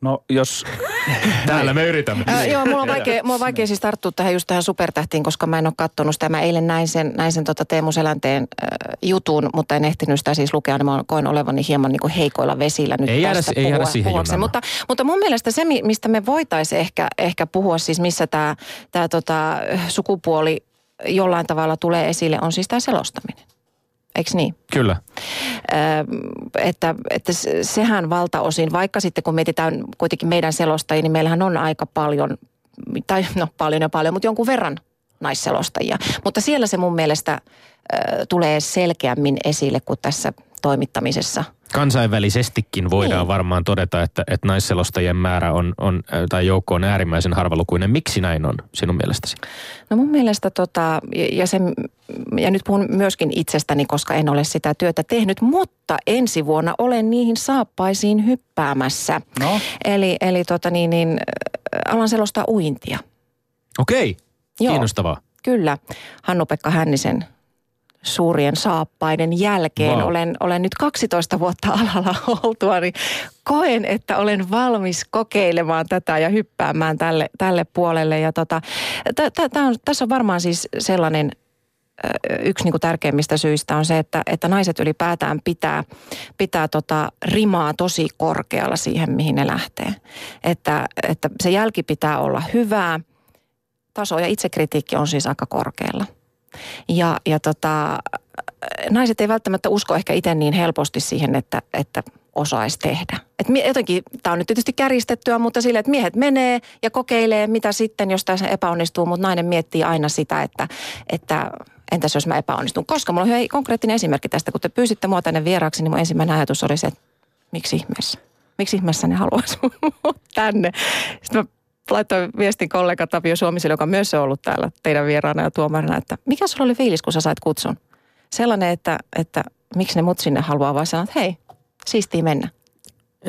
No jos... Täällä me yritämme. Äh, joo, mulla on, vaikea, mulla on vaikea siis tarttua tähän just tähän supertähtiin, koska mä en ole kattonut sitä. Mä eilen näin sen, näin sen tota Teemu Selänteen äh, jutun, mutta en ehtinyt sitä siis lukea, niin mä koin olevani hieman niin kuin heikoilla vesillä nyt ei tästä jäädä, puhua, ei siihen puhuakseen. mutta, mutta mun mielestä se, mistä me voitaisiin ehkä, ehkä puhua, siis missä tämä tää tota, sukupuoli jollain tavalla tulee esille, on siis tämä selostaminen. Eikö niin? Kyllä. Ö, että, että sehän valtaosin, vaikka sitten kun mietitään kuitenkin meidän selostajia, niin meillähän on aika paljon, tai no paljon ja paljon, mutta jonkun verran naisselostajia. Mutta siellä se mun mielestä ö, tulee selkeämmin esille kuin tässä toimittamisessa – Kansainvälisestikin voidaan niin. varmaan todeta, että, että naisselostajien määrä on, on, tai joukko on äärimmäisen harvalukuinen. Miksi näin on sinun mielestäsi? No mun mielestä tota, ja, se, ja nyt puhun myöskin itsestäni, koska en ole sitä työtä tehnyt, mutta ensi vuonna olen niihin saappaisiin hyppäämässä. No. Eli, eli tota niin, niin, alan selostaa uintia. Okei, kiinnostavaa. Joo, kyllä. Hannu-Pekka Hännisen suurien saappaiden jälkeen. Wow. Olen, olen nyt 12 vuotta alalla oltua, niin koen, että olen valmis kokeilemaan tätä ja hyppäämään tälle, tälle puolelle. Ja tota, t- t- on, tässä on varmaan siis sellainen yksi niin kuin tärkeimmistä syistä on se, että, että naiset ylipäätään pitää, pitää tota rimaa tosi korkealla siihen, mihin ne lähtee. Että, että se jälki pitää olla hyvää. Taso ja itsekritiikki on siis aika korkealla. Ja, ja tota, naiset ei välttämättä usko ehkä itse niin helposti siihen, että, että osaisi tehdä. Et jotenkin, tämä on nyt tietysti kärjistettyä, mutta sille, että miehet menee ja kokeilee, mitä sitten, jos tässä epäonnistuu, mutta nainen miettii aina sitä, että, että entäs jos mä epäonnistun. Koska mulla on hyvä konkreettinen esimerkki tästä, kun te pyysitte mua tänne vieraaksi, niin mun ensimmäinen ajatus oli se, että miksi ihmeessä? Miksi ihmeessä ne haluaisi tänne? Sitten mä laittoin viestin kollega Tapio Suomiselle, joka myös on ollut täällä teidän vieraana ja tuomarina, että mikä sulla oli fiilis, kun sä sait kutsun? Sellainen, että, että miksi ne mut sinne haluaa, vai sanoa, että hei, siistii mennä.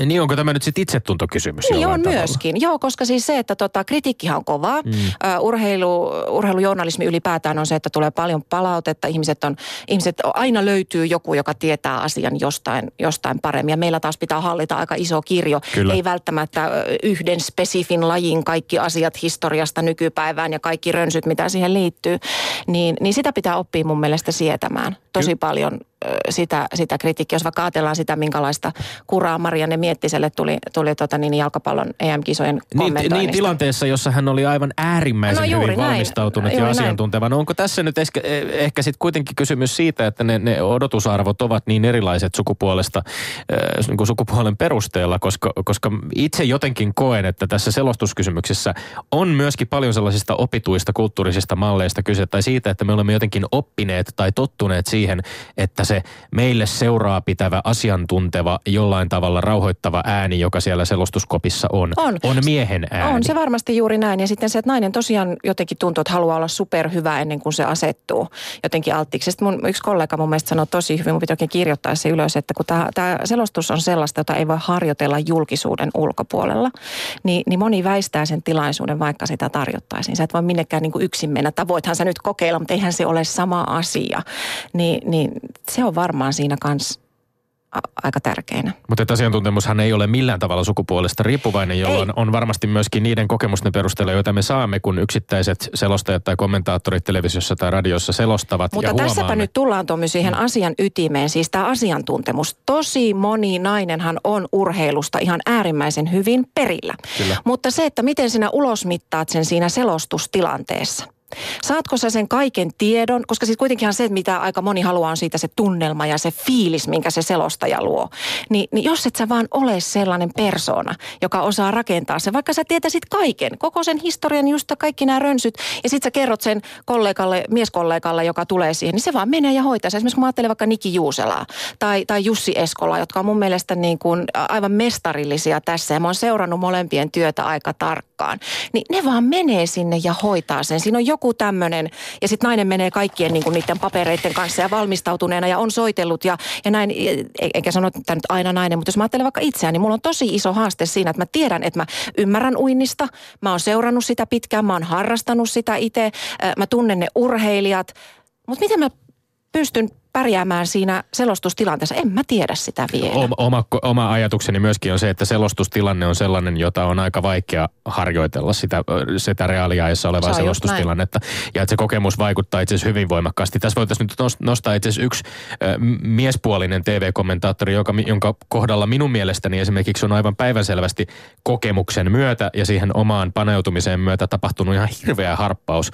Niin onko tämä nyt sitten itsetuntokysymys Niin on tavalla? myöskin. Joo, koska siis se, että tota, kritiikkihan on kovaa. Mm. Uh, urheilu, urheilujournalismi ylipäätään on se, että tulee paljon palautetta. Ihmiset, on, ihmiset aina löytyy joku, joka tietää asian jostain, jostain paremmin. Ja meillä taas pitää hallita aika iso kirjo. Kyllä. Ei välttämättä yhden spesifin lajin kaikki asiat historiasta nykypäivään ja kaikki rönsyt, mitä siihen liittyy. Niin, niin sitä pitää oppia mun mielestä sietämään tosi Ky- paljon sitä, sitä kritiikkiä, jos vaikka ajatellaan sitä, minkälaista kuraa Marianne Miettiselle tuli, tuli tota niin, jalkapallon EM-kisojen niin, niin tilanteessa, jossa hän oli aivan äärimmäisen no, hyvin näin. valmistautunut juuri ja asiantunteva. No onko tässä nyt ehkä, ehkä sitten kuitenkin kysymys siitä, että ne, ne odotusarvot ovat niin erilaiset sukupuolesta, äh, niin kuin sukupuolen perusteella, koska, koska itse jotenkin koen, että tässä selostuskysymyksessä on myöskin paljon sellaisista opituista kulttuurisista malleista kyse, tai siitä, että me olemme jotenkin oppineet tai tottuneet siihen, että se meille seuraa pitävä, asiantunteva, jollain tavalla rauhoittava ääni, joka siellä selostuskopissa on, On. on miehen ääni. On se varmasti juuri näin. Ja sitten se, että nainen tosiaan jotenkin tuntuu, että haluaa olla superhyvä ennen kuin se asettuu jotenkin alttiiksi. Sitten mun, yksi kollega mun mielestä sanoi tosi hyvin, mun pitää oikein kirjoittaa se ylös, että kun tämä, selostus on sellaista, jota ei voi harjoitella julkisuuden ulkopuolella, niin, niin moni väistää sen tilaisuuden, vaikka sitä tarjottaisiin. Sä et voi minnekään niin kuin yksin mennä. Tai voithan sä nyt kokeilla, mutta eihän se ole sama asia. Ni, niin se on varmaan siinä kanssa aika tärkeänä. Mutta että asiantuntemushan ei ole millään tavalla sukupuolesta riippuvainen, jolloin Ei. on varmasti myöskin niiden kokemusten perusteella, joita me saamme, kun yksittäiset selostajat tai kommentaattorit televisiossa tai radiossa selostavat Mutta ja tässäpä huomaamme. nyt tullaan Tommy siihen asian ytimeen, siis tämä asiantuntemus. Tosi moni nainenhan on urheilusta ihan äärimmäisen hyvin perillä. Kyllä. Mutta se, että miten sinä ulosmittaat sen siinä selostustilanteessa. Saatko sä sen kaiken tiedon, koska siis kuitenkinhan se, mitä aika moni haluaa, on siitä se tunnelma ja se fiilis, minkä se selostaja luo. Ni, niin jos et sä vaan ole sellainen persona, joka osaa rakentaa sen, vaikka sä tietäisit kaiken, koko sen historian, just kaikki nämä rönsyt, ja sit sä kerrot sen kollegalle, mieskollegalle, joka tulee siihen, niin se vaan menee ja hoitaa. sen. Esimerkiksi kun mä ajattelen vaikka Niki Juuselaa tai, tai Jussi Eskolaa, jotka on mun mielestä niin kuin aivan mestarillisia tässä, ja mä oon seurannut molempien työtä aika tarkkaan, niin ne vaan menee sinne ja hoitaa sen. Siinä on joku tämmöinen, ja sitten nainen menee kaikkien niin kuin niiden papereiden kanssa ja valmistautuneena ja on soitellut ja, ja näin, eikä sano, että nyt aina nainen, mutta jos mä ajattelen vaikka itseään, niin mulla on tosi iso haaste siinä, että mä tiedän, että mä ymmärrän uinnista, mä oon seurannut sitä pitkään, mä oon harrastanut sitä itse, mä tunnen ne urheilijat, mutta miten mä pystyn pärjäämään siinä selostustilanteessa, en mä tiedä sitä vielä. Oma, oma, oma ajatukseni myöskin on se, että selostustilanne on sellainen, jota on aika vaikea harjoitella sitä, sitä reaaliajassa olevaa Se selostustilannetta. Ja että se kokemus vaikuttaa itse asiassa hyvin voimakkaasti. Tässä voitaisiin nyt nost- nostaa itse asiassa yksi äh, miespuolinen TV-kommentaattori, joka, jonka kohdalla minun mielestäni esimerkiksi on aivan päivänselvästi kokemuksen myötä ja siihen omaan paneutumiseen myötä tapahtunut ihan hirveä harppaus.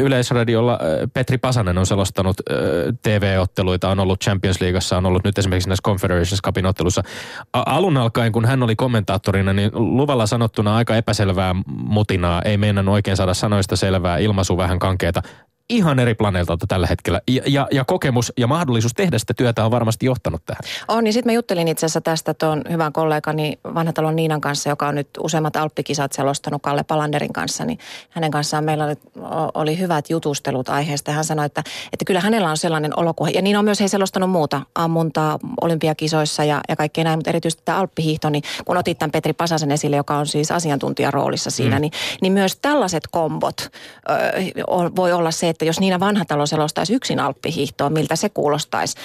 Yleisradiolla Petri Pasanen on selostanut äh, TV-otteluita, on ollut Champions Leagueassa, on ollut nyt esimerkiksi näissä Confederations Cupin ottelussa. Alun alkaen, kun hän oli kommentaattorina, niin luvalla sanottuna aika epäselvää mutinaa, ei meidän oikein saada sanoista selvää, ilmaisu vähän kankeeta. Ihan eri planeetalta tällä hetkellä. Ja, ja, ja kokemus ja mahdollisuus tehdä sitä työtä on varmasti johtanut tähän. On, niin sitten mä juttelin itse asiassa tästä tuon hyvän kollegani Vanhatalon Niinan kanssa, joka on nyt useimmat alppikisat selostanut Kalle Palanderin kanssa, niin hänen kanssaan meillä oli, oli hyvät jutustelut aiheesta. Hän sanoi, että, että kyllä hänellä on sellainen olo, ja niin on myös he selostanut muuta, ammuntaa olympiakisoissa ja, ja kaikkea näin, mutta erityisesti tämä alppihiihto, niin kun otit tämän Petri Pasasen esille, joka on siis asiantuntijaroolissa siinä, mm. niin, niin myös tällaiset kombot ö, voi olla se, että jos Niina Vanhatalo selostaisi yksin alppihiihtoa, miltä se kuulostaisi,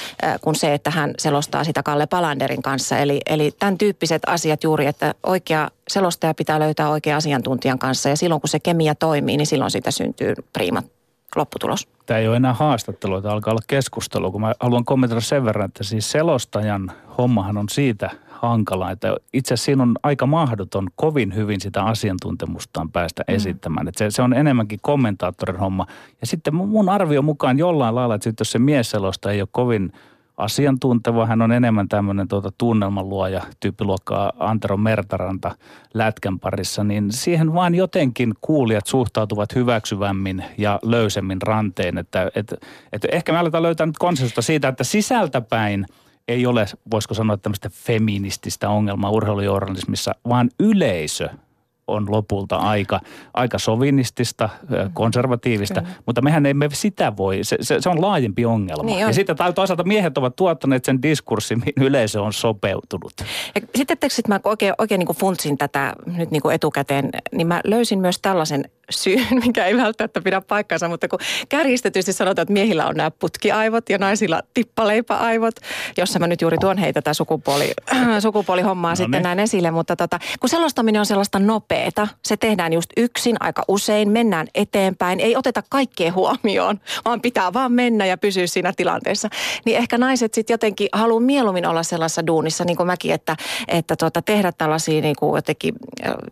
kun se, että hän selostaa sitä Kalle Palanderin kanssa. Eli, eli tämän tyyppiset asiat juuri, että oikea selostaja pitää löytää oikea asiantuntijan kanssa ja silloin kun se kemia toimii, niin silloin siitä syntyy priima lopputulos. Tämä ei ole enää haastattelu, tämä alkaa olla keskustelu, kun mä haluan kommentoida sen verran, että siis selostajan hommahan on siitä hankala, että itse asiassa siinä on aika mahdoton kovin hyvin sitä asiantuntemustaan päästä mm. esittämään. Että se, se on enemmänkin kommentaattorin homma. Ja sitten mun- arvio mukaan jollain lailla, että jos se miesselostaja ei ole kovin asiantunteva, hän on enemmän tämmöinen tuota tunnelman luoja, tyyppiluokkaa Antero Mertaranta lätkän parissa, niin siihen vaan jotenkin kuulijat suhtautuvat hyväksyvämmin ja löysemmin ranteen. Että, että, että ehkä me aletaan löytää nyt konsensusta siitä, että sisältäpäin ei ole, voisiko sanoa tämmöistä feminististä ongelmaa urheilujournalismissa, vaan yleisö on lopulta aika, aika sovinistista, ö, konservatiivista, Kyllä. mutta mehän emme sitä voi, se, se, se on laajempi ongelma. Niin on. ja sitten toisaalta miehet ovat tuottaneet sen diskurssin, mihin yleisö on sopeutunut. Ja sitten että mä oikein, oikein niin kuin funtsin tätä nyt niin kuin etukäteen, niin mä löysin myös tällaisen syyn, mikä ei välttämättä pidä paikkansa, mutta kun kärjistetysti sanotaan, että miehillä on nämä putkiaivot ja naisilla tippaleipäaivot, jossa mä nyt juuri tuon heitä tätä sukupuoli, sukupuolihommaa No sitten niin. näin esille, mutta tota, kun selostaminen on sellaista nopeeta, se tehdään just yksin aika usein, mennään eteenpäin, ei oteta kaikkea huomioon, vaan pitää vaan mennä ja pysyä siinä tilanteessa. Niin ehkä naiset sitten jotenkin haluaa mieluummin olla sellaisessa duunissa, niin kuin mäkin, että, että tuota, tehdä tällaisia niin kuin jotenkin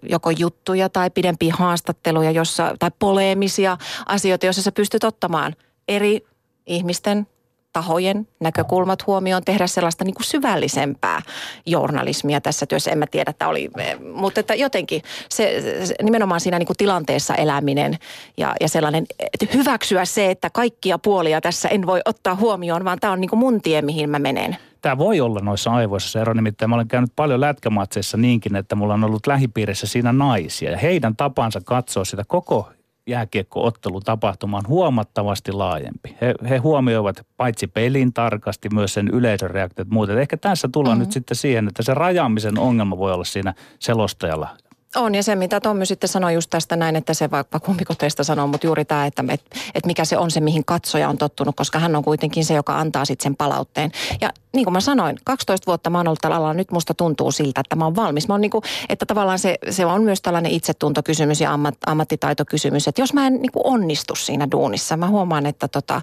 joko juttuja tai pidempiä haastatteluja, jossa, tai poleemisia asioita, joissa sä pystyt ottamaan eri ihmisten tahojen näkökulmat huomioon, tehdä sellaista niin kuin syvällisempää journalismia tässä työssä. En mä tiedä, että oli, mutta että jotenkin se, se nimenomaan siinä niin kuin tilanteessa eläminen ja, ja sellainen, että hyväksyä se, että kaikkia puolia tässä en voi ottaa huomioon, vaan tämä on niin kuin mun tie, mihin mä menen. Tämä voi olla noissa aivoissa se ero, nimittäin mä olen käynyt paljon lätkämatseissa niinkin, että mulla on ollut lähipiirissä siinä naisia ja heidän tapansa katsoa sitä koko jääkiekko-ottelu tapahtumaan huomattavasti laajempi. He, he huomioivat paitsi pelin tarkasti myös sen yleisön reaktiot muuten. Ehkä tässä tullaan mm-hmm. nyt sitten siihen, että se rajaamisen ongelma voi olla siinä selostajalla on ja se, mitä Tommy sitten sanoi just tästä näin, että se vaikka kumpiko teistä sanoo, mutta juuri tämä, että, että, että mikä se on se, mihin katsoja on tottunut, koska hän on kuitenkin se, joka antaa sitten sen palautteen. Ja niin kuin mä sanoin, 12 vuotta mä oon ollut tällä alalla, nyt musta tuntuu siltä, että mä oon valmis. Mä oon niin kuin, että tavallaan se, se on myös tällainen itsetuntokysymys ja ammat, ammattitaitokysymys, että jos mä en niin kuin onnistu siinä duunissa, mä huomaan, että tota,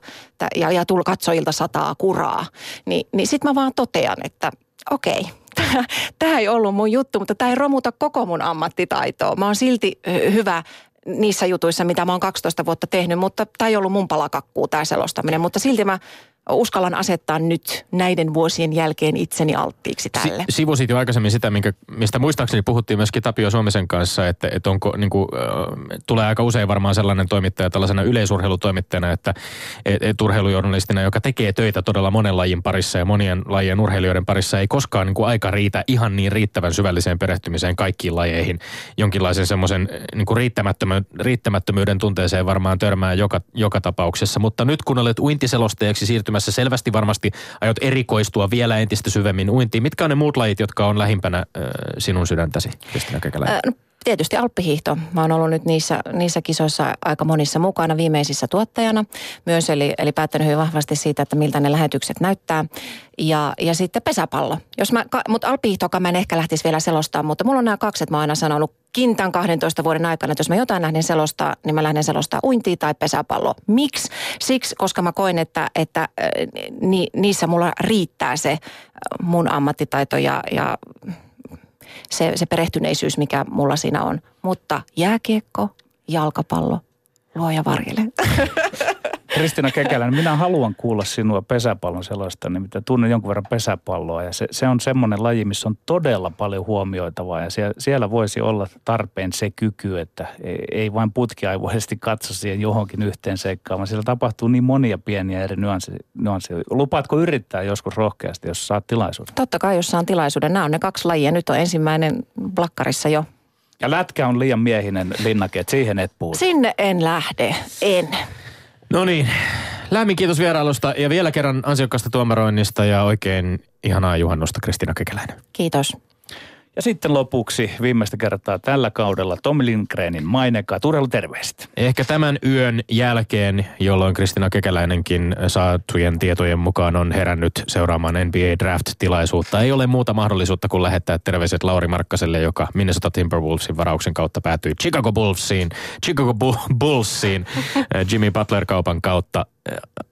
ja, ja tulla katsojilta sataa kuraa, niin, niin sitten mä vaan totean, että okei, tämä ei ollut mun juttu, mutta tämä ei romuta koko mun ammattitaitoa. Mä oon silti hyvä niissä jutuissa, mitä mä oon 12 vuotta tehnyt, mutta tämä ei ollut mun palakakkuu tämä selostaminen. Mutta silti mä uskallan asettaa nyt näiden vuosien jälkeen itseni alttiiksi tälle. Si- sivusit jo aikaisemmin sitä, minkä, mistä muistaakseni puhuttiin myöskin Tapio Suomisen kanssa, että, että onko, niin kuin, äh, tulee aika usein varmaan sellainen toimittaja tällaisena yleisurheilutoimittajana, että et, et urheilujournalistina, joka tekee töitä todella monen lajin parissa ja monien lajien urheilijoiden parissa, ei koskaan niin kuin aika riitä ihan niin riittävän syvälliseen perehtymiseen kaikkiin lajeihin. Jonkinlaisen semmoisen niin kuin riittämättömyyden tunteeseen varmaan törmää joka, joka tapauksessa. Mutta nyt kun olet uintiselostajaksi siirtymässä elämässä selvästi varmasti aiot erikoistua vielä entistä syvemmin uintiin. Mitkä on ne muut lajit, jotka on lähimpänä äh, sinun sydäntäsi, Kristina Kekäläinen? Äh, no tietysti alppihiihto. Mä oon ollut nyt niissä, niissä kisoissa aika monissa mukana viimeisissä tuottajana myös, eli, eli päättänyt hyvin vahvasti siitä, että miltä ne lähetykset näyttää. Ja, ja sitten pesäpallo. Jos mä, mutta alppihiihtoakaan mä en ehkä lähtisi vielä selostaa, mutta mulla on nämä kaksi, että mä oon aina sanonut kintan 12 vuoden aikana, että jos mä jotain lähden selostaa, niin mä lähden selostaa uintia tai pesäpallo. Miksi? Siksi, koska mä koen, että, että ni, niissä mulla riittää se mun ammattitaito ja, ja se, se perehtyneisyys, mikä mulla siinä on. Mutta jääkiekko, jalkapallo, luoja varjele. Kristina Kekäläinen, minä haluan kuulla sinua pesäpallon sellaista, nimittäin tunnen jonkun verran pesäpalloa ja se, se on semmoinen laji, missä on todella paljon huomioitavaa ja siellä, siellä voisi olla tarpeen se kyky, että ei, ei vain putkiaivoisesti katso siihen johonkin yhteen seikkaan, vaan siellä tapahtuu niin monia pieniä eri nyansseja. Lupaatko yrittää joskus rohkeasti, jos saat tilaisuuden? Totta kai, jos saan tilaisuuden. Nämä on ne kaksi lajia. Nyt on ensimmäinen blakkarissa jo ja lätkä on liian miehinen linnake, että siihen et puutu. Sinne en lähde, en. No niin, lämmin kiitos vierailusta ja vielä kerran ansiokkaasta tuomaroinnista ja oikein ihanaa juhannusta Kristina Kekäläinen. Kiitos. Ja sitten lopuksi viimeistä kertaa tällä kaudella Tom Lindgrenin maineka. Turelu terveistä. Ehkä tämän yön jälkeen, jolloin Kristina Kekäläinenkin saatujen tietojen mukaan on herännyt seuraamaan NBA Draft-tilaisuutta. Ei ole muuta mahdollisuutta kuin lähettää terveiset Lauri Markkaselle, joka Minnesota Timberwolvesin varauksen kautta päätyi Chicago Bullsiin, Chicago Bullsiin Jimmy Butler-kaupan kautta.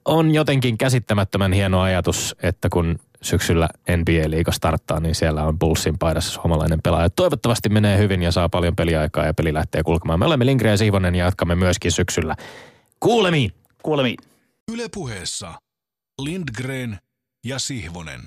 On jotenkin käsittämättömän hieno ajatus, että kun syksyllä NBA-liiga starttaa, niin siellä on Bullsin paidassa suomalainen pelaaja. Toivottavasti menee hyvin ja saa paljon peliaikaa ja peli lähtee kulkemaan. Me olemme Lindgren ja Siivonen ja jatkamme myöskin syksyllä. Kuulemiin! Kuulemiin! Ylepuheessa Lindgren ja Sihvonen.